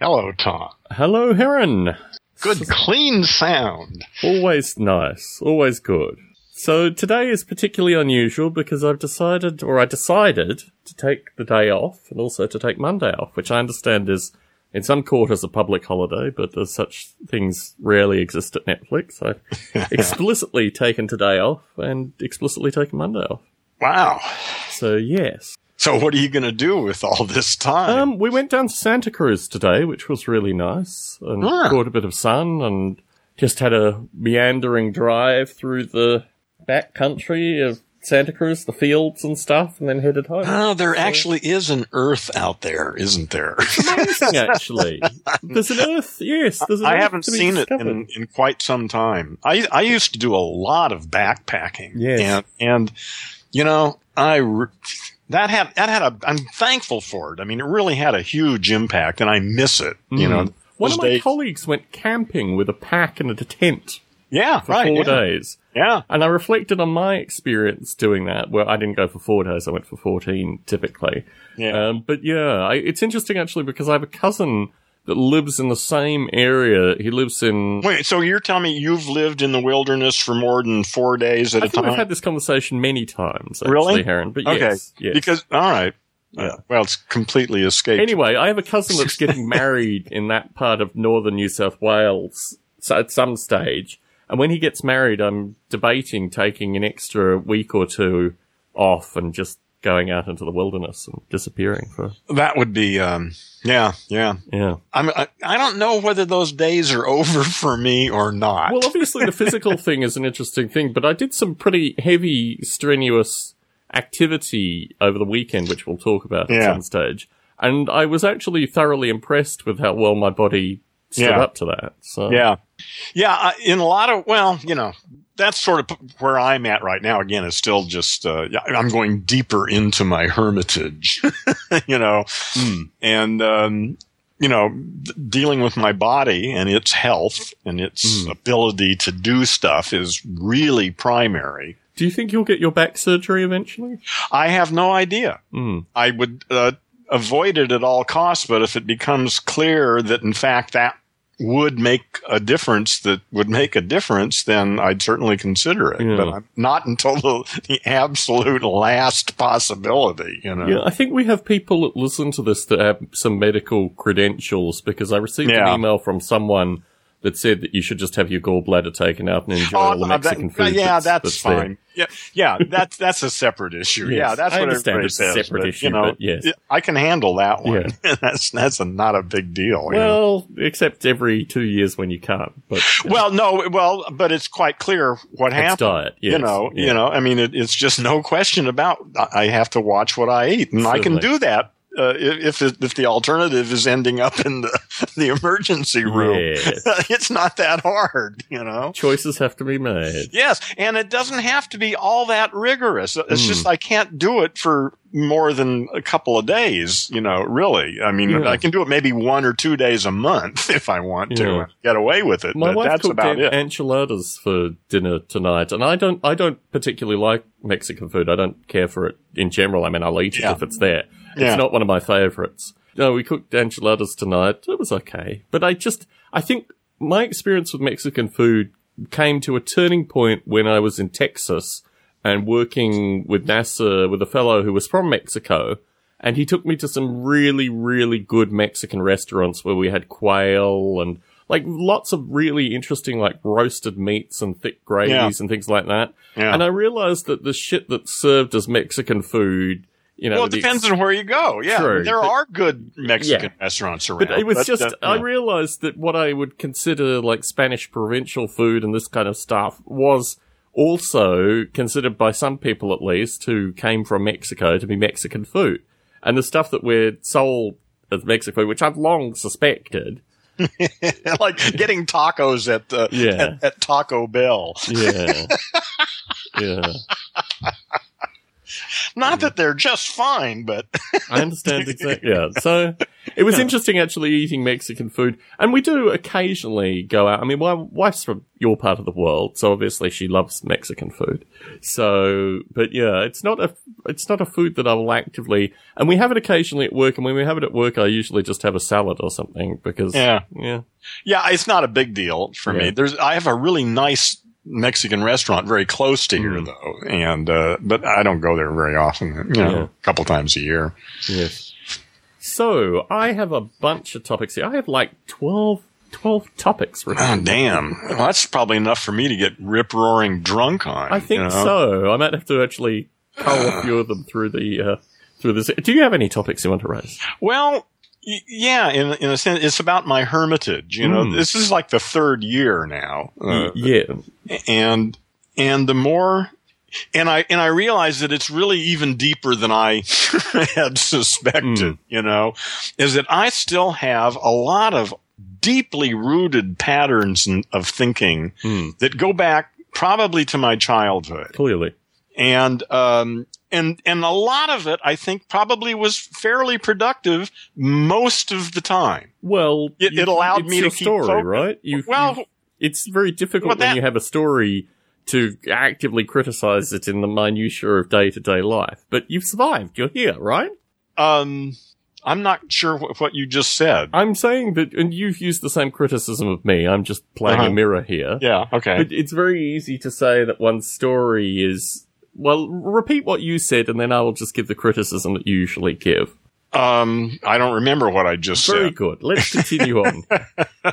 Hello, Tom. Hello, Heron. Good, clean sound. Always nice. Always good. So today is particularly unusual because I've decided, or I decided, to take the day off and also to take Monday off, which I understand is in some quarters a public holiday, but as such things rarely exist at Netflix. I've explicitly taken today off and explicitly taken Monday off. Wow. So yes. So what are you going to do with all this time? Um, we went down to Santa Cruz today, which was really nice, and Ah. caught a bit of sun, and just had a meandering drive through the back country of Santa Cruz, the fields and stuff, and then headed home. oh, there actually is an Earth out there, isn't there? Amazing, actually. There's an Earth, yes. There's an I Earth haven't to be seen it in, in quite some time. I I used to do a lot of backpacking. Yes. And and you know, I re- that had that had a I'm thankful for it. I mean, it really had a huge impact and I miss it, you know. Mm. One of my days- colleagues went camping with a pack and a tent yeah, for right. four yeah. days. Yeah. And I reflected on my experience doing that. Well, I didn't go for four days. I went for 14 typically. Yeah. Um, but yeah, I, it's interesting actually because I have a cousin that lives in the same area. He lives in. Wait, so you're telling me you've lived in the wilderness for more than four days at I a time? we've had this conversation many times, actually, Really? Heron. But okay. yes, yes. Because all right. Yeah. Uh, well, it's completely escaped. Anyway, I have a cousin that's getting married in that part of northern New South Wales so at some stage. And when he gets married, I'm debating taking an extra week or two off and just going out into the wilderness and disappearing for, that would be, um, yeah, yeah. yeah. I'm, I, I don't know whether those days are over for me or not. Well, obviously the physical thing is an interesting thing, but I did some pretty heavy, strenuous activity over the weekend, which we'll talk about at some stage. And I was actually thoroughly impressed with how well my body stood Yeah. up to that. So yeah, yeah. In a lot of, well, you know, that's sort of where I'm at right now. Again, it's still just, uh, I'm going deeper into my hermitage, you know, Hmm. and, um, you know, d- dealing with my body and its health and its Hmm. ability to do stuff is really primary. Do you think you'll get your back surgery eventually? I have no idea. Mm. I would uh, avoid it at all costs, but if it becomes clear that in fact that would make a difference, that would make a difference, then I'd certainly consider it. Yeah. But I'm not until the, the absolute last possibility, you know. Yeah, I think we have people that listen to this that have some medical credentials because I received Yeah. an email from someone that said that you should just have your gallbladder taken out and enjoy all the oh, that- Mexican food. yeah, that's, that's there. fine. Yeah, yeah, that's that's a separate issue. Yes, yeah, that's what I what understand everybody it's a says. separate but, issue, you know, but yes. I can handle that one. Yeah. that's that's a, not a big deal. you know. Well, except every two years when you can't. But Well, no, well, but it's quite clear what happened. diet, You know, yeah. you know. I mean, it, it's just no question about. I have to watch what I eat, and I can do that uh, if if the alternative is ending up in the the emergency room. Yes. it's not that hard, you know. choices have to be made. Yes, and it doesn't have to be all that rigorous. It's Hmm. just I can't do it for more than a couple of days, you know, really. I mean, Yeah. I can do it maybe one or two days a month if I want to Yeah. get away with it. My but wife that's cooked about it. enchiladas for dinner tonight, and I don't, I don't particularly like Mexican food. I don't care for it in general. I mean, I'll eat it Yeah. if it's there. Yeah. It's not one of my favorites. No, we cooked enchiladas tonight. It was okay, but I just, I think my experience with Mexican food came to a turning point when I was in Texas and working with NASA with a fellow who was from Mexico. And he took me to some really, really good Mexican restaurants where we had quail and like lots of really interesting like roasted meats and thick gravies Yeah. and things like that. Yeah. And I realized that the shit that's served as Mexican food, you know, Well, it depends ex- on where you go. Yeah, True, there but- are good Mexican Yeah. restaurants around. But it was just, uh, I yeah. realized that what I would consider like Spanish provincial food and this kind of stuff was also considered by some people at least who came from Mexico to be Mexican food. And the stuff that we're sold as Mexican food, which I've long suspected, like getting tacos at, uh, Yeah. at at Taco Bell. yeah, yeah. Not that they're just fine, but I understand exactly. Yeah. So it was interesting actually eating Mexican food. And we do occasionally go out. I mean, my wife's from your part of the world, so obviously she loves Mexican food. So, but yeah, it's not a, it's not a food that I will actively, and we have it occasionally at work. And when we have it at work, I usually just have a salad or something because, Yeah. yeah. yeah, it's not a big deal for Yeah. me. There's, I have a really nice Mexican restaurant very close to here though. And, uh, but I don't go there very often, you know, Yeah. a couple times a year. Yes. So I have a bunch of topics here. I have like 12, 12 topics. Oh, damn. Well, that's probably enough for me to get rip roaring drunk on. I think you know? so. I might have to actually cull a few of them through the uh, through this. Do you have any topics you want to raise? Well, yeah, in in a sense, it's about my hermitage. You know, Mm. this is like the third year now, uh, yeah. and and the more. And I and I realize that it's really even deeper than I had suspected. Mm. You know, is that I still have a lot of deeply rooted patterns of thinking Hmm. that go back probably to my childhood Clearly. and um and and a lot of it i think probably was fairly productive most of the time Well, It- you- it allowed me to story, focus. right? You, well you- it's very difficult Well, when that- you have a story to actively criticize it in the minutiae of day to day life. But you've survived. You're here, right? um i'm not sure what, what you just said I'm saying that, and you've used the same criticism of me. I'm just playing a Uh-huh. mirror here. yeah okay But it's very easy to say that one story is. Well, repeat what you said, and then I will just give the criticism that you usually give. um i don't remember what i just Very said Very good. Let's continue on.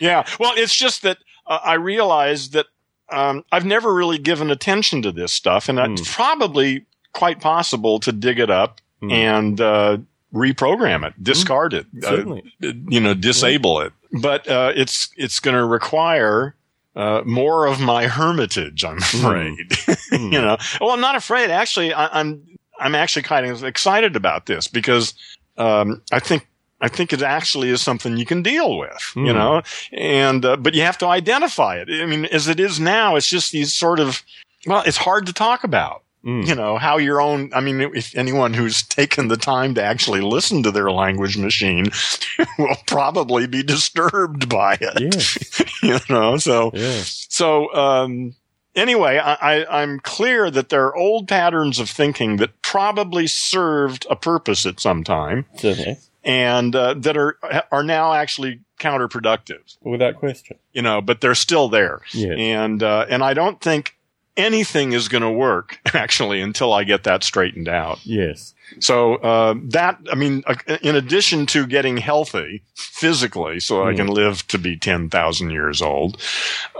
yeah well it's just that uh, i realized that um i've never really given attention to this stuff and it's probably quite possible to dig it up Hmm. and uh reprogram it discard it uh, you know, disable it. But uh, it's it's going to require uh, more of my hermitage. I'm afraid. Hmm. you know. Well, I'm not afraid. Actually, I, I'm I'm actually kind of excited about this because um, I think. I think it actually is something you can deal with, you Hmm. know, and, uh, but you have to identify it. I mean, as it is now, it's just these sort of, well, it's hard to talk about Mm. you know how your own i mean if anyone who's taken the time to actually listen to their language machine will probably be disturbed by it Yes. you know so Yeah. so um anyway I, I i'm clear that there are old patterns of thinking that probably served a purpose at some time Certainly. and uh, that are are now actually counterproductive Without question. you know but they're still there Yeah. and uh, and I don't think anything is going to work actually until I get that straightened out. Yes. So uh, that I mean, uh, in addition to getting healthy physically, so I Mm. can live to be ten thousand years old,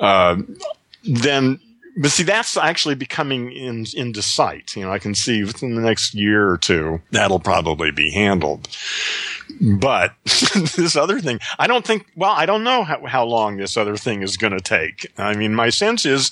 uh, then. But see, that's actually becoming in, into sight. You know, I can see within the next year or two, that'll probably be handled. But this other thing, I don't think, well, I don't know how, how long this other thing is going to take. I mean, my sense is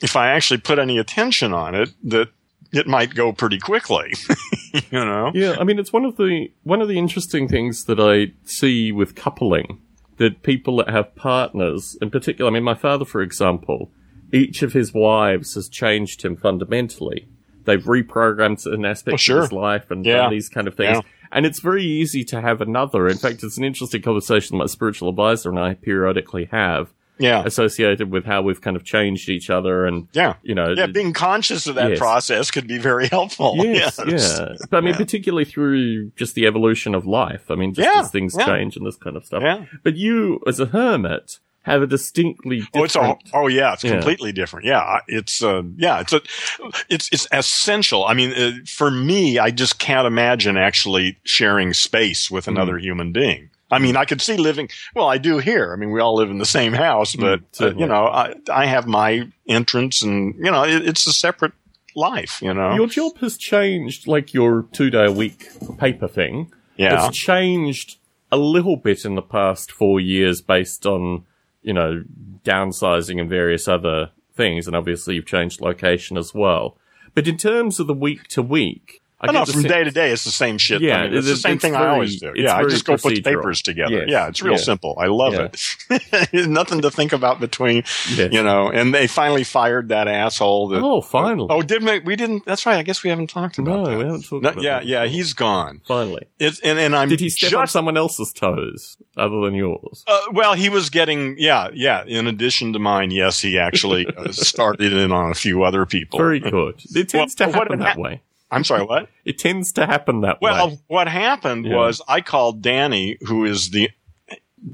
if I actually put any attention on it, that it might go pretty quickly, you know? Yeah, I mean, it's one of the one of the interesting things that I see with coupling that people that have partners, in particular, I mean, my father, for example, each of his wives has changed him fundamentally. They've reprogrammed certain aspects Oh, sure. of his life and Yeah. done these kind of things. Yeah. And it's very easy to have another. In fact, it's an interesting conversation my spiritual advisor and I periodically have Yeah. associated with how we've kind of changed each other and, Yeah. you know, Yeah, being conscious of that Yes. process could be very helpful. Yes, yeah. But I mean, Yeah. particularly through just the evolution of life. I mean, just Yeah, as things change and this kind of stuff. Yeah. But you, as a hermit, have a distinctly different. Oh, it's all, oh yeah, it's Yeah. completely different. Yeah, it's uh, yeah, it's a, it's it's essential. I mean, uh, for me, I just can't imagine actually sharing space with another human being. I mean, I could see living. Well, I do here. I mean, we all live in the same house, but uh, you know, I I have my entrance, and you know, it, it's a separate life. You know, Your job has changed, like your two day a week paper thing. yeah, It's changed a little bit in the past four years based on, you know, downsizing and various other things. And obviously you've changed location as well. But in terms of the week to week, I the from sense- day to day, it's the same shit. Yeah, I mean, it's the same it's thing I always do. Yeah, I just go put the papers together. Yes. Yeah, it's real Yeah. simple. I love Yeah. it. Nothing to think about between, Yes. you know. And they finally fired that asshole. That, Oh, finally. oh, did we? We didn't. That's right. I guess we haven't talked about it. no, that. we haven't talked No, about yeah, that. yeah, he's gone. Finally. It's and, and I'm Did he step on someone else's toes other than yours? Uh, well, he was getting, yeah, yeah. In addition to mine, yes, he actually uh, started in on a few other people. Very good. It tends Well, to happen that way. I'm sorry, what? It tends to happen that Well, way. Well, what happened Yeah. was I called Danny, who is the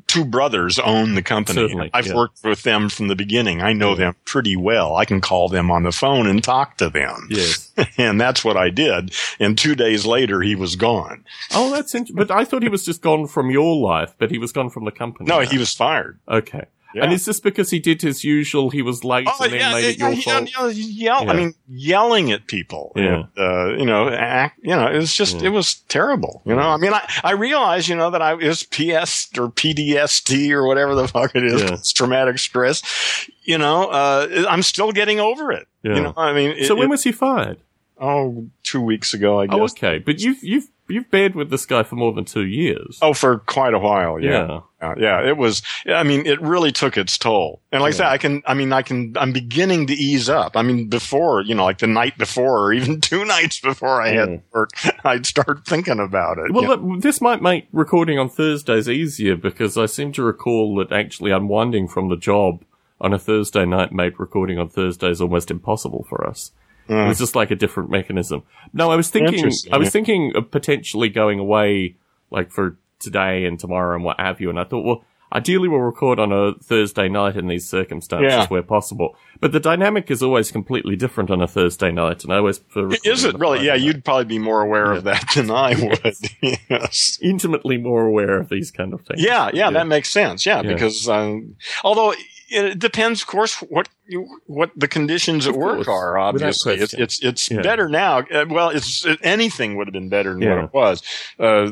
two brothers own the company. Certainly, I've yeah. worked with them from the beginning. I know Yeah. them pretty well. I can call them on the phone and talk to them. Yes. and that's what I did. And two days later, he was gone. Oh, that's interesting. But I thought he was just gone from your life, but he was gone from the company. No, now. he was fired. Okay. Yeah. And is this because he did his usual, he was late Oh, and then yeah, made it yeah, your yeah, fault? yell, Yeah. I mean, yelling at people. Yeah. And, uh, you know, act, you know, it was just, it was terrible. You know, I mean, I, I realized, you know, that I it was PS or PDST or whatever the fuck it is, Yeah. post traumatic stress. You know, uh, I'm still getting over it. Yeah. You know, I mean, it, so when it- was he fired? Oh, two weeks ago, I guess. Oh, okay. But you've, you've, you've bared with this guy for more than two years. Oh, for quite a while, yeah. Yeah. Uh, yeah, it was, I mean, it really took its toll. And like I Yeah. said, I can, I mean, I can, I'm beginning to ease up. I mean, before, you know, like the night before or even two nights before I had Mm. work, I'd start thinking about it. Well, look, this might make recording on Thursdays easier because I seem to recall that actually unwinding from the job on a Thursday night made recording on Thursdays almost impossible for us. It was just like a different mechanism. No, I was thinking, I was thinking of potentially going away like for today and tomorrow and what have you. And I thought, well, ideally we'll record on a Thursday night in these circumstances Yeah. where possible. But the dynamic is always completely different on a Thursday night. And I always prefer Is it really? Friday Yeah, night. you'd probably be more aware of that than I would. yes. intimately more aware of these kind of things. Yeah, yeah, that makes sense. Yeah, Yeah. because um, although it depends, of course, what you, what the conditions at work are. Obviously, it's it's it's Yeah. better now. Uh, well, it's anything would have been better than Yeah. what it was. Uh,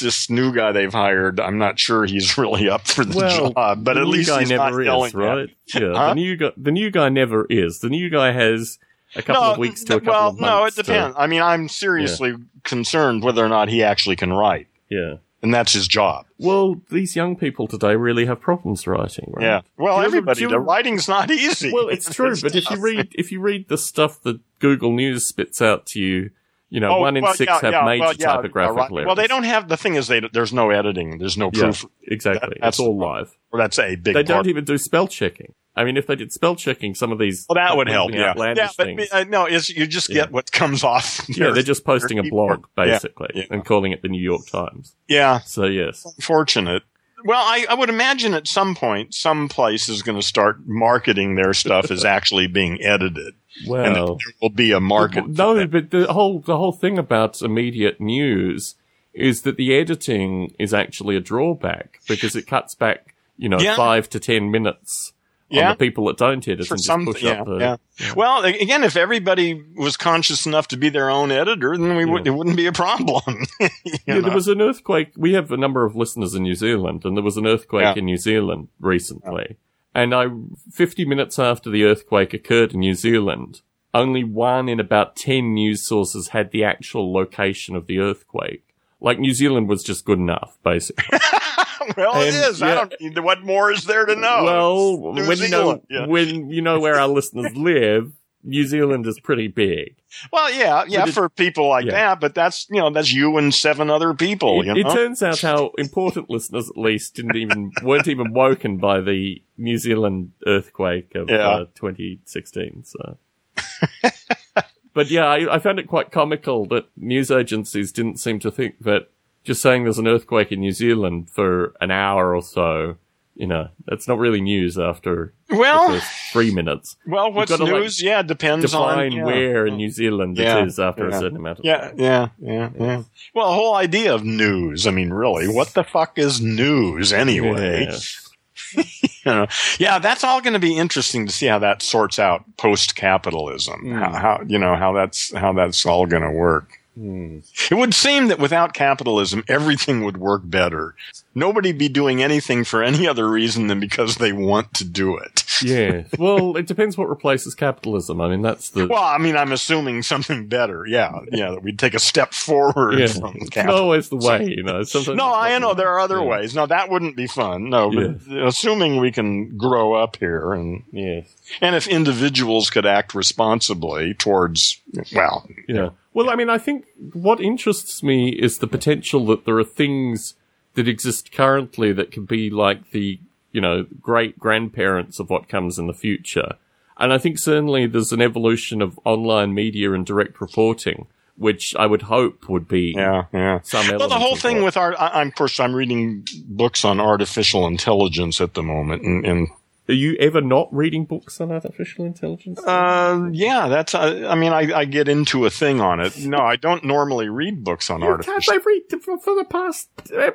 this new guy they've hired, I'm not sure he's really up for the Well, job, but the at least guy he's never not is, right? Yeah, Huh? the new guy, the new guy never is. The new guy has a couple of weeks to a couple well, of months. Well, no, it depends. I mean, I'm seriously concerned whether or not he actually can write, yeah. And that's his job. Well, these young people today really have problems writing, right? Yeah. Well, you everybody. the writing's not easy. Well, it's true, but if you read if you read the stuff that Google News spits out to you, you know, oh, one in Oh, well, six yeah, have yeah, major well, yeah, typographical yeah, right. errors. Well, they don't have the thing is they there's no editing. There's no proof. exactly. That- that's it's all live. Well, that's a big. They part. don't even do spell checking. I mean, if they did spell checking, some of these Well, that would help. Yeah, yeah, but uh, no, you just Yeah. get what comes off. Yeah, they're just posting a blog. Yeah, basically, yeah. and calling it the New York Times. Yeah, So, yes. fortunate. Well, I, I would imagine at some point, some place is going to start marketing their stuff as actually being edited, and Well, there will be a market. no, but the whole, the whole thing about immediate news is that the editing is actually a drawback because it cuts back, you know, Yeah. five to ten minutes on Yeah. the people that don't edit for and just some, push yeah, up the, yeah. Well, again, if everybody was conscious enough to be their own editor, then we would, it wouldn't be a problem. Yeah, know? there was an earthquake. We have a number of listeners in New Zealand, and there was an earthquake Yeah. in New Zealand recently. And I, 50 minutes after the earthquake occurred in New Zealand, only one in about 10 news sources had the actual location of the earthquake. Like New Zealand was just good enough, basically. well, it and, is. I yeah. don't. What more is there to know? well, New when you know, yeah. when you know where our listeners live, New Zealand is pretty big. Well, yeah, yeah, it- for people like yeah. that, but that's you know that's you and seven other people. It, it turns out how important listeners, at least, didn't even weren't even woken by the New Zealand earthquake of Yeah. uh, 2016. So, but yeah, I, I found it quite comical that news agencies didn't seem to think that just saying there's an earthquake in New Zealand for an hour or so, you know, that's not really news after well, three minutes. well, what's like, news? yeah, depends Define on yeah. where in New Zealand Yeah, it is after a certain amount of Yeah, time. yeah, yeah, yeah. Well, the whole idea of news. I mean, really, what the fuck is news anyway? Yeah. You know, yeah, that's all going to be interesting to see how that sorts out post capitalism. Hmm. How, how you know how that's how that's all going to work. Hmm. It would seem that without capitalism, everything would work better. Nobody be doing anything for any other reason than because they want to do it. Yeah. Well, it depends what replaces capitalism. I mean, that's the. Well, I mean, I'm assuming something better. Yeah, yeah, that we'd take a step forward yeah. from It's not always the way, you know. Sometimes No, I know there are other Yeah. ways. No, that wouldn't be fun. No, but assuming we can grow up here and Yes. and if individuals could act responsibly towards, well, Yeah. Well, I mean, I think what interests me is the potential that there are things that exist currently that can be like the, you know, great grandparents of what comes in the future. And I think certainly there's an evolution of online media and direct reporting, which I would hope would be yeah, yeah. some Well, the whole thing what- with art, I, I'm, of course, I'm reading books on artificial intelligence at the moment, and, and Are you ever not reading books on artificial intelligence? uh, yeah, that's. Uh, I mean, I, I get into a thing on it. No, I don't normally read books on You have artificial. every for, for the past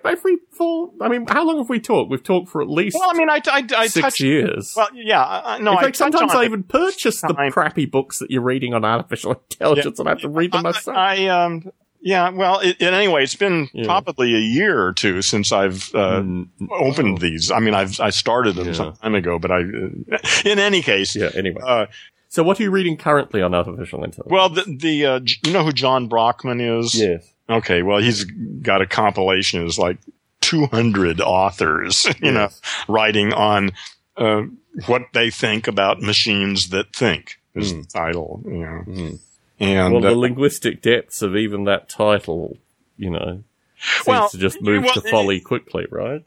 every full. I mean, how long have we talked? We've talked for at least Well, I mean, I, I, I six touch. years. Well, yeah, I, I- no, In I fact, sometimes I even purchase the crappy books that you're reading on artificial intelligence, and I have to read them myself. I, I um, yeah. Well, it, anyway, it's been Yeah. probably a year or two since I've uh, Mm, opened these. I mean, I've I started them Yeah. some time ago, but I. Uh, in any case, yeah. Anyway, uh, so what are you reading currently on artificial intelligence? well, the the uh, you know who John Brockman is? yes. Okay, well, he's got a compilation. It's like 200 authors, you know, writing on uh, what they think about machines that think. Is Mm. the title, you know, Mm. And Well, uh, the linguistic depths of even that title, you know, seems Well, to just move well, to folly quickly, right?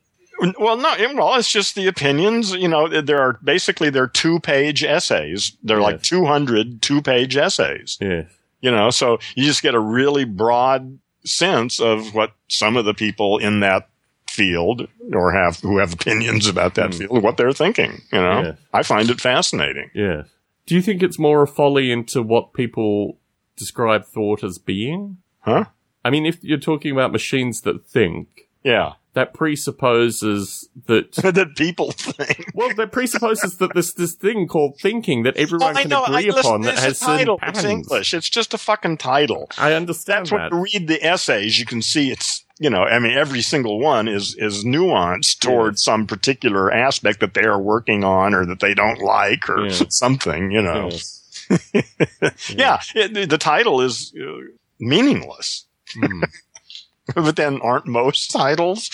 Well, no, well, it's just the opinions. You know, there are basically they're two page essays. They're like Yes. 200 two page essays. Yes. You know, so you just get a really broad sense of what some of the people in that field or have who have opinions about that Hmm. field, what they're thinking. You know, Yes. I find it fascinating. Yes. Do you think it's more a folly into what people describe thought as being? Huh? I mean, if you're talking about machines that think, Yeah. that presupposes that. that people think. Well, that presupposes that there's this thing called thinking that everyone Well, I can know. I, agree listen, upon that has certain title. It's patterns. English. It's just a fucking title. I understand That's when that. you read the essays, you can see it's, you know, I mean, every single one is, is nuanced towards some particular aspect that they are working on or that they don't like or Yeah. something, you know. Yes. Yeah. it- the title is uh, meaningless. Hmm. but then aren't most titles?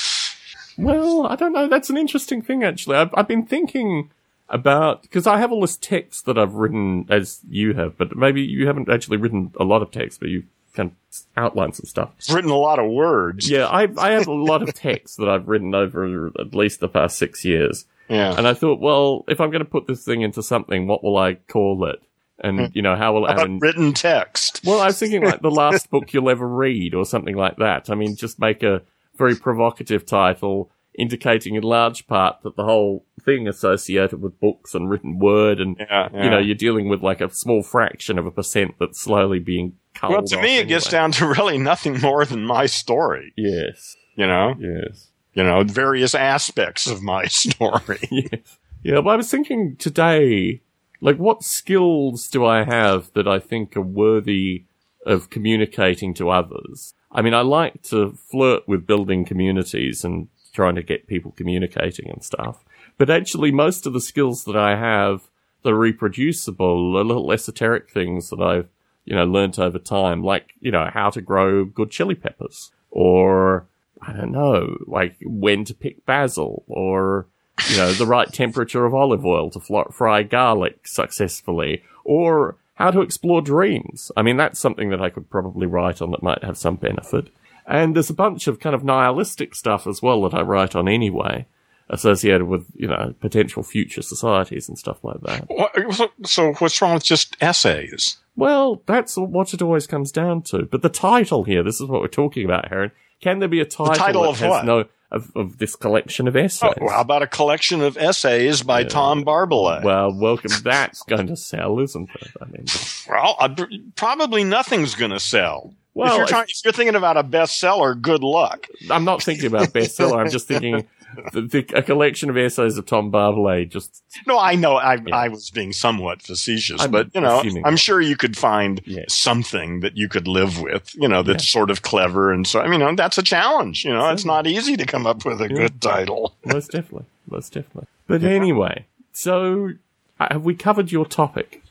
Well, I don't know. That's an interesting thing, actually. I've, I've been thinking about because I have all this text that I've written as you have, but maybe you haven't actually written a lot of text, but you've kind of outline some stuff. It's written a lot of words. Yeah, I I have a lot of text that I've written over at least the past six years, Yeah. and I thought, well, if I'm going to put this thing into something, what will I call it? And hmm. you know, how will it have written text. well, I was thinking like the last book you'll ever read or something like that. I mean, just make a very provocative title indicating in large part that the whole thing associated with books and written word and, Yeah, you know, you're dealing with like a small fraction of a percent that's slowly being culled Well, to me, it gets down to really nothing more than my story. Yes. You know, Yes. you know, various aspects of my story. yes. Yeah, but I was thinking today, like, what skills do I have that I think are worthy of communicating to others? I mean, I like to flirt with building communities and trying to get people communicating and stuff. But actually, most of the skills that I have that are reproducible are little esoteric things that I've, you know, learnt over time, like, you know, how to grow good chili peppers or, I don't know, like when to pick basil or, you know, the right temperature of olive oil to fry garlic successfully, or how to explore dreams. I mean, that's something that I could probably write on that might have some benefit. And there's a bunch of kind of nihilistic stuff as well that I write on anyway, associated with, you know, potential future societies and stuff like that. What- so, so what's wrong with just essays? Well, that's what it always comes down to. But the title here, this is what we're talking about, Heron. Can there be a title, the title that of has what? no of, of this collection of essays? Oh, how about a collection of essays by Tom Barbalet? Well, welcome. That's going to sell, isn't it? I mean, Well, uh, probably nothing's going to sell. Well, if, you're trying, if you're thinking about a bestseller, good luck. I'm not thinking about bestseller. I'm just thinking the, the, a collection of essays of Tom Barbalet. Just No, I know I, Yeah. I was being somewhat facetious, I'm but you know, I'm sure you could find Yes. something that you could live with. You know, that's sort of clever, and so I mean, you know, that's a challenge. You know, it's not easy to come up with a good title. most definitely, most definitely. But anyway, so Uh, Have we covered your topic?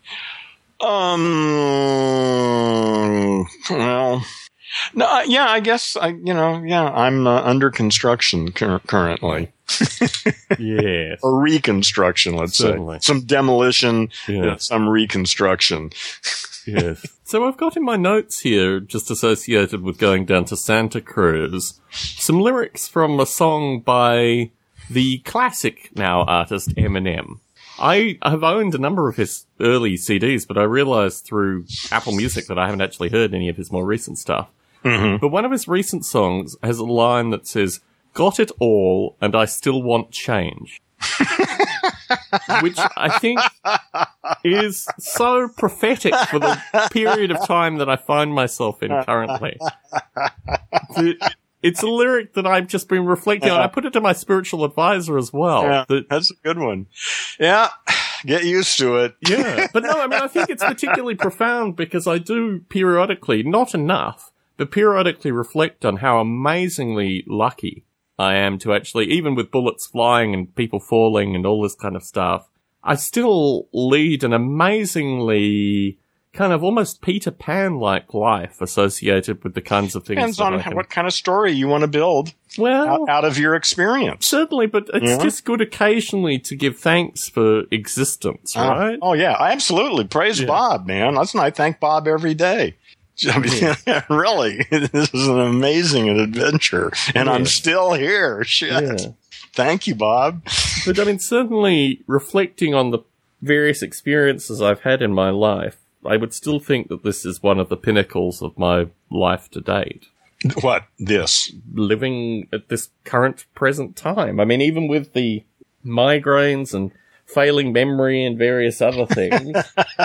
Um. Well. No. uh, Yeah. I guess. I. You know. Yeah. I'm uh, under construction cur- currently, yes. or reconstruction. Let's Certainly. say some demolition, Yeah. and some reconstruction. yes. So I've got in my notes here, just associated with going down to Santa Cruz, some lyrics from a song by the classic now artist Eminem. I have owned a number of his early CDs, but I realized through Apple Music that I haven't actually heard any of his more recent stuff. Mm-hmm. But one of his recent songs has a line that says, Got it all, and I still want change. Which I think is so prophetic for the period of time that I find myself in currently. That It's a lyric that I've just been reflecting on. I put it to my spiritual advisor as well. yeah, That, that's a good one. Yeah. Get used to it. yeah. But no, I mean, I think it's particularly profound because I do periodically, not enough, but periodically reflect on how amazingly lucky I am to actually, even with bullets flying and people falling and all this kind of stuff, I still lead an amazingly kind of almost Peter Pan like life associated with the kinds of things. Depends on can- what kind of story you want to build well, out, out of your experience. certainly, but it's Yeah. just good occasionally to give thanks for existence, Uh, right? oh yeah, absolutely. Praise Yeah. Bob, man. That's I thank Bob every day. I mean, really, this is an amazing adventure, and I'm still here. Shit. Yeah. Thank you, Bob. But I mean, certainly reflecting on the various experiences I've had in my life, I would still think that this is one of the pinnacles of my life to date. What this? Living at this current present time. I mean, even with the migraines and failing memory and various other things,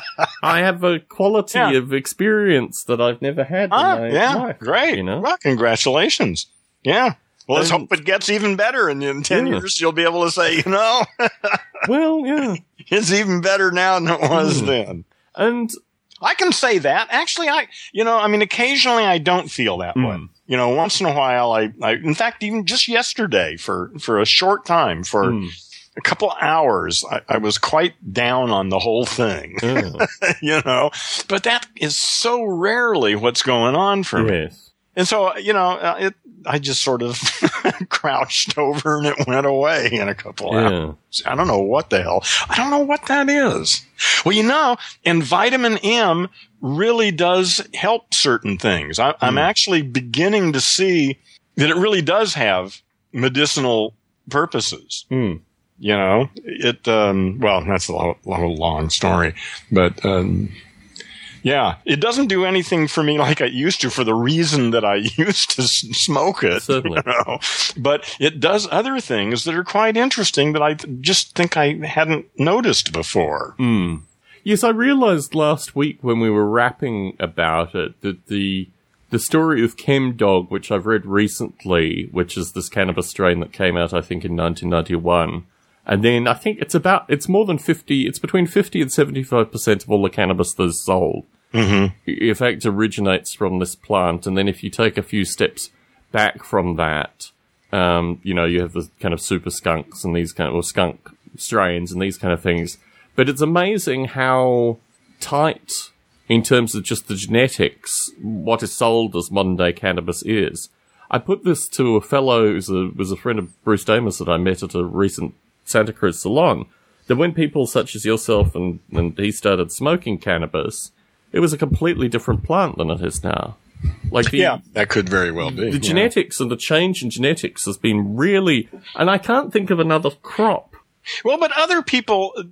I have a quality Yeah. of experience that I've never had Ah, in my yeah, life. great. You know? Well, congratulations. Yeah. Well, let's And- hope it gets even better, and in ten Yeah. years you'll be able to say, you know, Well, yeah. it's even better now than it was Mm. then. And I can say that. Actually, I, you know, I mean, occasionally I don't feel that way. Mm. You know, once in a while, I, I, in fact, even just yesterday for, for a short time, for mm, a couple hours, I, I was quite down on the whole thing, yeah. you know, but that is so rarely what's going on for me. And so, you know, uh, it, I just sort of crouched over and it went away in a couple hours. I don't know what the hell. I don't know what that is. Well, you know, and vitamin M really does help certain things. I, I'm actually beginning to see that it really does have medicinal purposes. Mm. You know, it, um, well, that's a lo- long story, but, um, yeah, it doesn't do anything for me like it used to for the reason that I used to smoke it. Certainly. You know? But it does other things that are quite interesting that I just think I hadn't noticed before. Mm. Yes, I realized last week when we were rapping about it that the the story of Chemdawg, which I've read recently, which is this cannabis strain that came out, I think, in 1991. And then I think it's about, it's more than 50, it's between 50 and 75% of all the cannabis that's sold. Mm-hmm. In fact, originates from this plant. And then if you take a few steps back from that, um, you know, you have the kind of super skunks and these kind of, or skunk strains and these kind of things. But it's amazing how tight in terms of just the genetics, what is sold as modern day cannabis is. I put this to a fellow who's a, was a friend of Bruce Damer that I met at a recent Santa Cruz salon. That when people such as yourself and, and he started smoking cannabis, it was a completely different plant than it is now. Like the, Yeah, that could very well be. the yeah. genetics and the change in genetics has been really, and I can't think of another crop. Well, but other people, uh,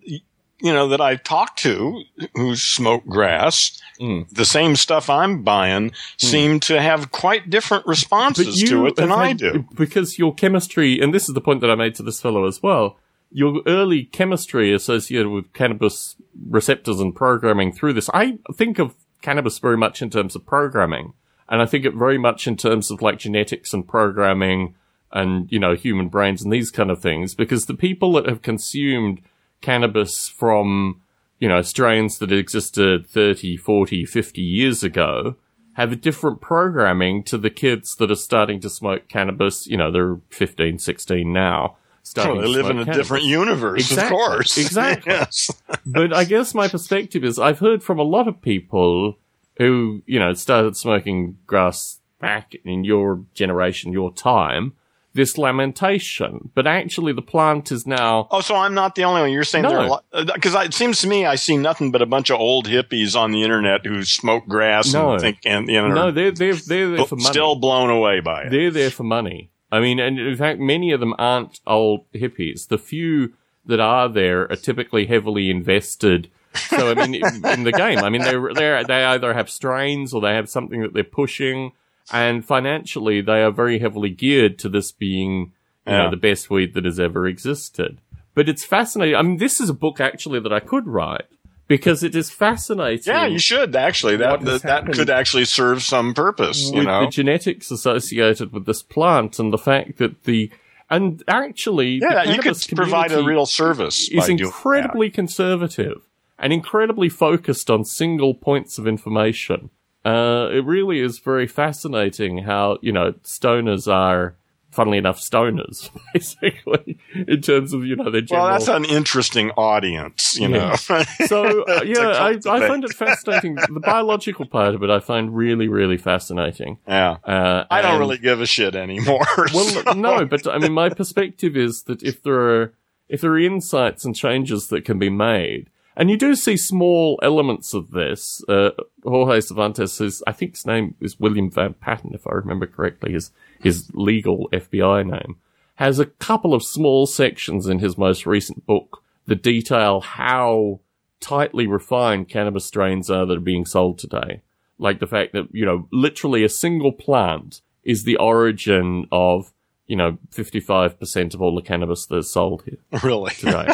you know, that I've talked to who smoke grass, Mm. the same stuff I'm buying seem to have quite different responses to it than have I do. Because your chemistry, and this is the point that I made to this fellow as well, your early chemistry associated with cannabis receptors and programming through this, I think of cannabis very much in terms of programming. And I think it very much in terms of like genetics and programming and, you know, human brains and these kind of things. Because the people that have consumed cannabis from, you know, strains that existed 30, 40, 50 years ago have a different programming to the kids that are starting to smoke cannabis. You know, they're 15, 16 now. Starting Well, they live in a cannabis. different universe, Exactly, of course. exactly. yes. but I guess my perspective is I've heard from a lot of people who, you know, started smoking grass back in your generation, your time, this lamentation. But actually the plant is now, Oh, so I'm not the only one. You're saying No. there are a lot because uh, it seems to me I see nothing but a bunch of old hippies on the internet who smoke grass No. and think and you know no, they're, they're, they're there for money. still blown away by it. They're there for money. I mean, and in fact, many of them aren't old hippies. The few that are there are typically heavily invested. So, I mean, in, the game, I mean, they they they either have strains or they have something that they're pushing, and financially, they are very heavily geared to this being, you Yeah. know, the best weed that has ever existed. But it's fascinating. I mean, this is a book actually that I could write because it is fascinating. yeah, you should actually. That that, that could actually serve some purpose. You know. the genetics associated with this plant and the fact that the and actually yeah, you could provide a real service. is incredibly conservative and incredibly focused on single points of information. Uh, it really is very fascinating how you know stoners are, funnily enough, stoners basically in terms of you know their general. Well, that's an interesting audience. You know. So uh, yeah, I, I find it fascinating. The biological part of it, I find really, really fascinating. yeah. Uh, I don't and- really give a shit anymore. Well, so- no, but I mean, my perspective is that if there are if there are insights and changes that can be made, and you do see small elements of this. Uh, Jorge Cervantes, I think his name is William Van Patten, if I remember correctly, his his legal FBI name has a couple of small sections in his most recent book that detail how tightly refined cannabis strains are that are being sold today. Like the fact that, you know, literally a single plant is the origin of, you know, 55% of all the cannabis that's sold here really. today.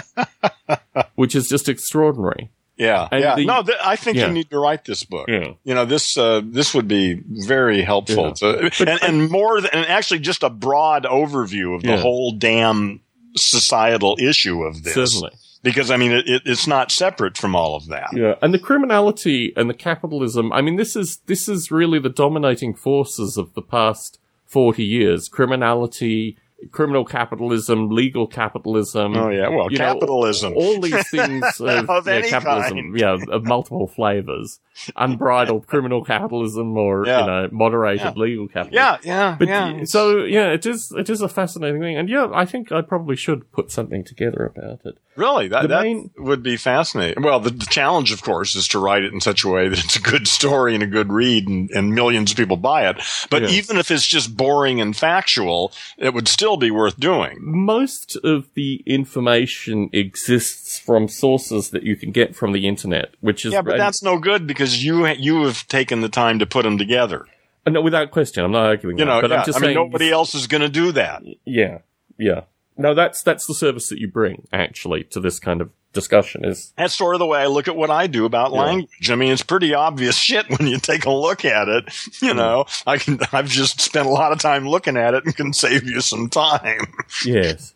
Which is just extraordinary. Yeah, And yeah. the- no, th- I think Yeah. you need to write this book. Yeah. You know, this uh, this would be very helpful. Yeah. To, and, and more than and actually just a broad overview of the whole damn societal issue of this. Certainly. Because I mean, it, it, it's not separate from all of that. Yeah, and the criminality and the capitalism. I mean, this is this is really the dominating forces of the past forty years: criminality, criminal capitalism, legal capitalism. Oh yeah, well, you know, capitalism. all these things of, Of yeah, any capitalism, kind. yeah, of multiple flavors, unbridled criminal capitalism, or Yeah. you know, moderated Yeah. legal capitalism. yeah, yeah, But yeah. so yeah, it is it is a fascinating thing, and yeah, I think I probably should put something together about it. Really, that, that main- would be fascinating. Well, the, the challenge, of course, is to write it in such a way that it's a good story and a good read, and, and millions of people buy it. But even if it's just boring and factual, it would still be worth doing. most of the information exists from sources that you can get from the internet, which is Yeah, but that's no good because you you have taken the time to put them together. Uh, no, without question. I'm not arguing. You that, know, but yeah, I'm just I mean, saying. nobody else is going to do that. Yeah, yeah. No, that's that's the service that you bring actually to this kind of discussion. Is That's sort of the way I look at what I do about Yeah. language. I mean, it's pretty obvious shit when you take a look at it. You know, I can I've just spent a lot of time looking at it and can save you some time. yes,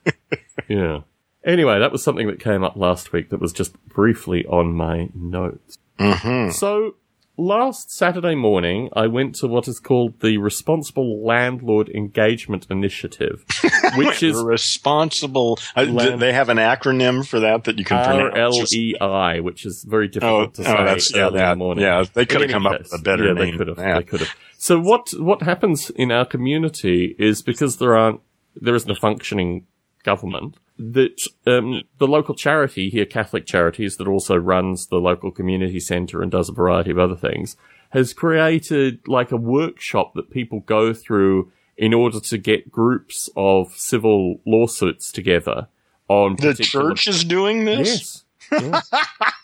yeah. Anyway, that was something that came up last week that was just briefly on my notes. Mm-hmm. So, last Saturday morning, I went to what is called the Responsible Landlord Engagement Initiative, which is responsible. Uh, Land- they have an acronym for that that you can R pronounce. L Just- E I, which is very Oh, difficult to say oh, that's yeah, the that, morning. yeah. They could have come up with a better yeah, name. They could have. They could have. So what what happens in our community is because there aren't there isn't a functioning government that um, the local charity here, Catholic Charities, that also runs the local community centre and does a variety of other things, has created like a workshop that people go through in order to get groups of civil lawsuits together on The particular church is doing this. Yes. Yeah.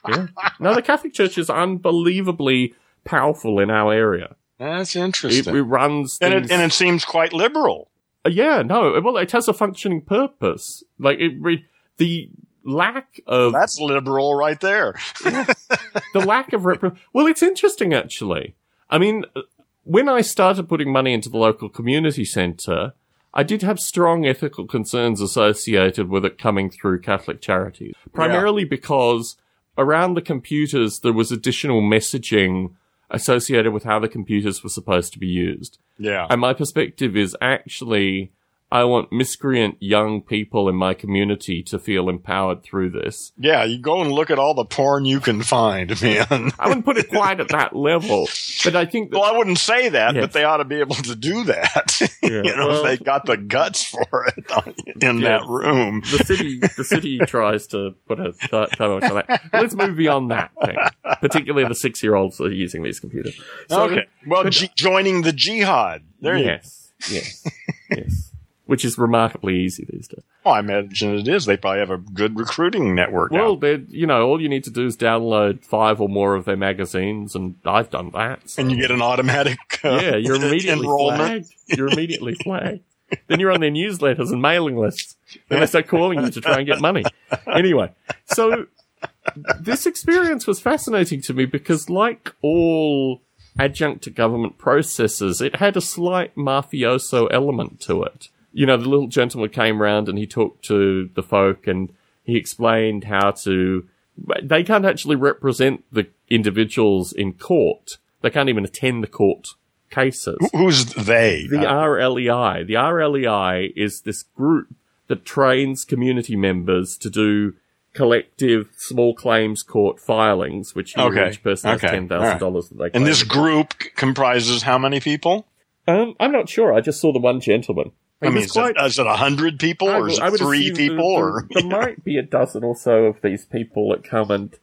yeah. No, the Catholic Church is unbelievably powerful in our area. That's interesting. it runs and it and it seems quite liberal. Yeah, no. Well, it has a functioning purpose. Like it, re- the lack of That's liberal right there. the lack of repre- well, it's interesting actually. I mean, when I started putting money into the local community centre, I did have strong ethical concerns associated with it coming through Catholic charities, primarily because around the computers there was additional messaging associated with how the computers were supposed to be used. Yeah. And my perspective is actually, I want miscreant young people in my community to feel empowered through this. Yeah, you go and look at all the porn you can find, man. I wouldn't put it quite at that level, but I think that, well, I wouldn't say that, Yes. but they ought to be able to do that. Yeah, you know, well- if they got the guts for it in Yeah. that room. the city the city tries to put a th- time on that. Let's move beyond that thing, particularly the six year olds that are using these computers. So, okay. Well, but- G- joining the jihad. There you yes, yes, yes, which is remarkably easy these days. Well, I imagine it is. They probably have a good recruiting network. Well, they're you know all you need to do is download five or more of their magazines, and I've done that. so- and you get an automatic uh, yeah, you're immediately flagged. You're immediately flagged. then you're on their newsletters and mailing lists. Then they start calling you to try and get money. Anyway, so this experience was fascinating to me because, like all adjunct to government processes, it had a slight mafioso element to it. You know, the little gentleman came round and he talked to the folk and he explained how to. They can't actually represent the individuals in court. They can't even attend the court cases. Who's they? The Uh, RLEI. The RLEI is this group that trains community members to do collective small claims court filings, which Okay, each person has okay, ten thousand dollars that they. and this group comprises how many people? um, I'm not sure. I just saw the one gentleman. I mean, is quite- it, is it a hundred people I or is it three people? there- or there might be a dozen or so of these people that come and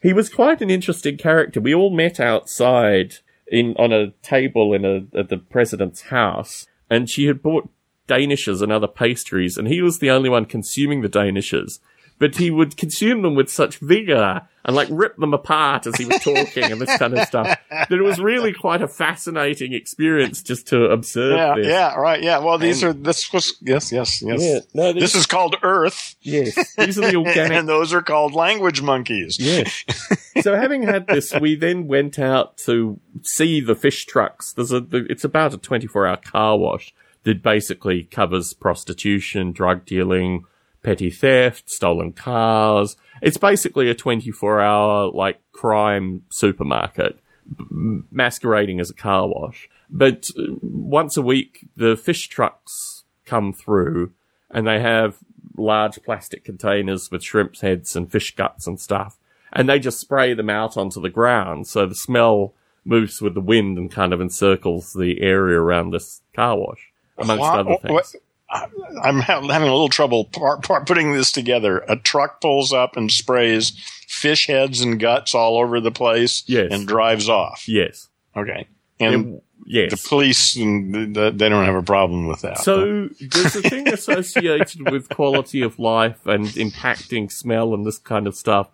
he was quite an interesting character. We all met outside in on a table in a at the president's house, and she had bought danishes and other pastries, and he was the only one consuming the danishes. But he would consume them with such vigor and like rip them apart as he was talking and this kind of stuff. That it was really quite a fascinating experience just to observe yeah, this. yeah, right, yeah. Well, these And- are this was yes, yes, yes. Yeah, no, This is called Earth, yes. These are the organic and those are called language monkeys. Yes. so having had this, we then went out to see the fish trucks. There's a, it's about a 24 hour car wash that basically covers prostitution, drug dealing, petty theft, stolen cars. It's basically a 24 hour, like, crime supermarket masquerading as a car wash. But uh, once a week, the fish trucks come through and they have large plastic containers with shrimp's heads and fish guts and stuff. And they just spray them out onto the ground. So the smell moves with the wind and kind of encircles the area around this car wash, amongst What- other things. I'm having a little trouble par- par- putting this together. A truck pulls up and sprays fish heads and guts all over the place Yes. and drives off. Yes. Okay. And It- yes. the police, and the, the, they don't have a problem with that. So there's a thing associated with quality of life and impacting smell and this kind of stuff.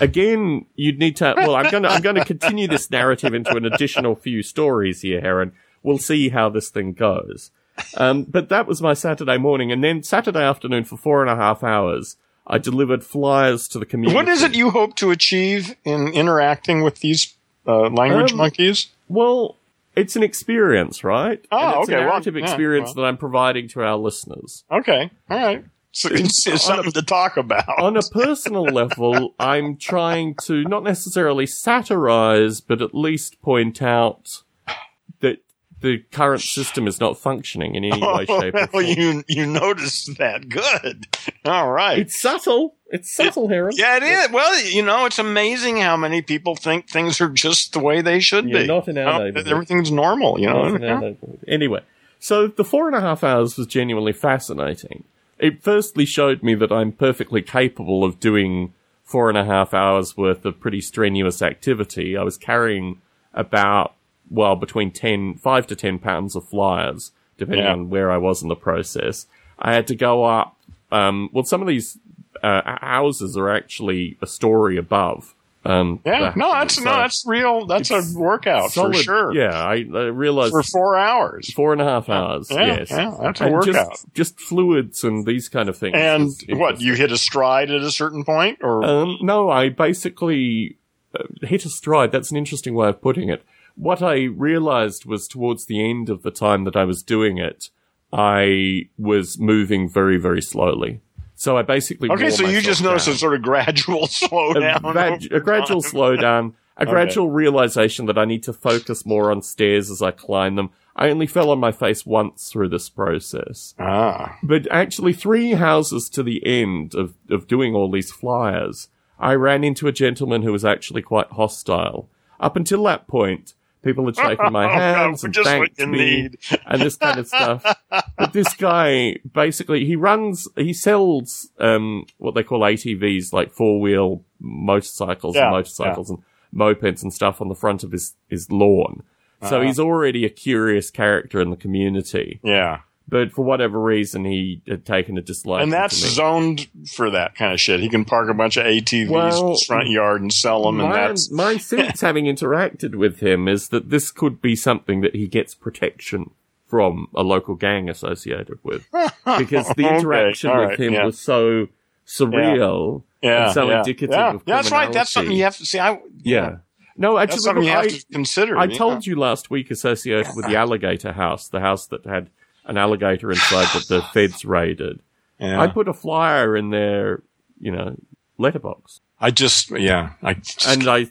Again, you'd need to. Well, I'm going to I'm going to continue this narrative into an additional few stories here, Aaron. We'll see how this thing goes. Um, but that was my Saturday morning, and then Saturday afternoon for four and a half hours, I delivered flyers to the community. what is it you hope to achieve in interacting with these uh, language Um, monkeys? Well, it's an experience, right? Oh, and it's okay, a well, yeah, experience well. that I'm providing to our listeners. Okay. All right. So it's, it's something to talk about. on a personal level, I'm trying to not necessarily satirize, but at least point out that the current system is not functioning in any way, shape, or form. you you noticed that. Good. All right. It's subtle. It's subtle, Aaron. yeah, it is. Well, you know, it's amazing how many people think things are just the way they should Yeah, be. not in our oh, You know. Everything's normal, you know. No, no, no. Anyway, so the four and a half hours was genuinely fascinating. It firstly showed me that I'm perfectly capable of doing four and a half hours worth of pretty strenuous activity. I was carrying about, well, between 10, 5 to 10 pounds of flyers, depending Yeah. on where I was in the process. I had to go up, um, well, some of these uh, houses are actually a story above. Um, Yeah, the- no, that's so no, that's real. That's a workout solid- for sure. Yeah, I, I realized for four hours. Four and a half hours. Yeah, yes, yeah, that's a And workout. Just, just fluids and these kind of things. And what you hit a stride at a certain point, or Um, no, I basically uh, hit a stride. That's an interesting way of putting it. What I realized was towards the end of the time that I was doing it, I was moving very, very slowly. So I basically okay, so you just noticed down. a sort of gradual slowdown. a, vag- a gradual slowdown, a gradual realization that I need to focus more on stairs as I climb them. I only fell on my face once through this process. Ah. But actually, three houses to the end of, of doing all these flyers, I ran into a gentleman who was actually quite hostile. Up until that point, people had shaken my Oh, hands and just what you me need. and this kind of stuff. But this guy, basically, he runs, he sells, um, what they call ATVs, like four wheel motorcycles Yeah, and motorcycles and mopeds and stuff on the front of his, his lawn. So Uh-huh. he's already a curious character in the community. Yeah. But for whatever reason, he had taken a dislike. And that's zoned for that kind of shit. He can park a bunch of ATVs in his front yard and sell them, and my, that's my sense, having interacted with him, is that this could be something that he gets protection from a local gang associated with, because the interaction all with right, him yeah. was so surreal yeah, and so yeah, indicative yeah. of Yeah, that's right. That's something you have to see. I, Yeah. No, that's something you have I, to consider. I yeah. told you last week associated with the alligator house, the house that had an alligator inside that the feds raided. Yeah. I put a flyer in their, you know, letterbox. I just, yeah, I just and I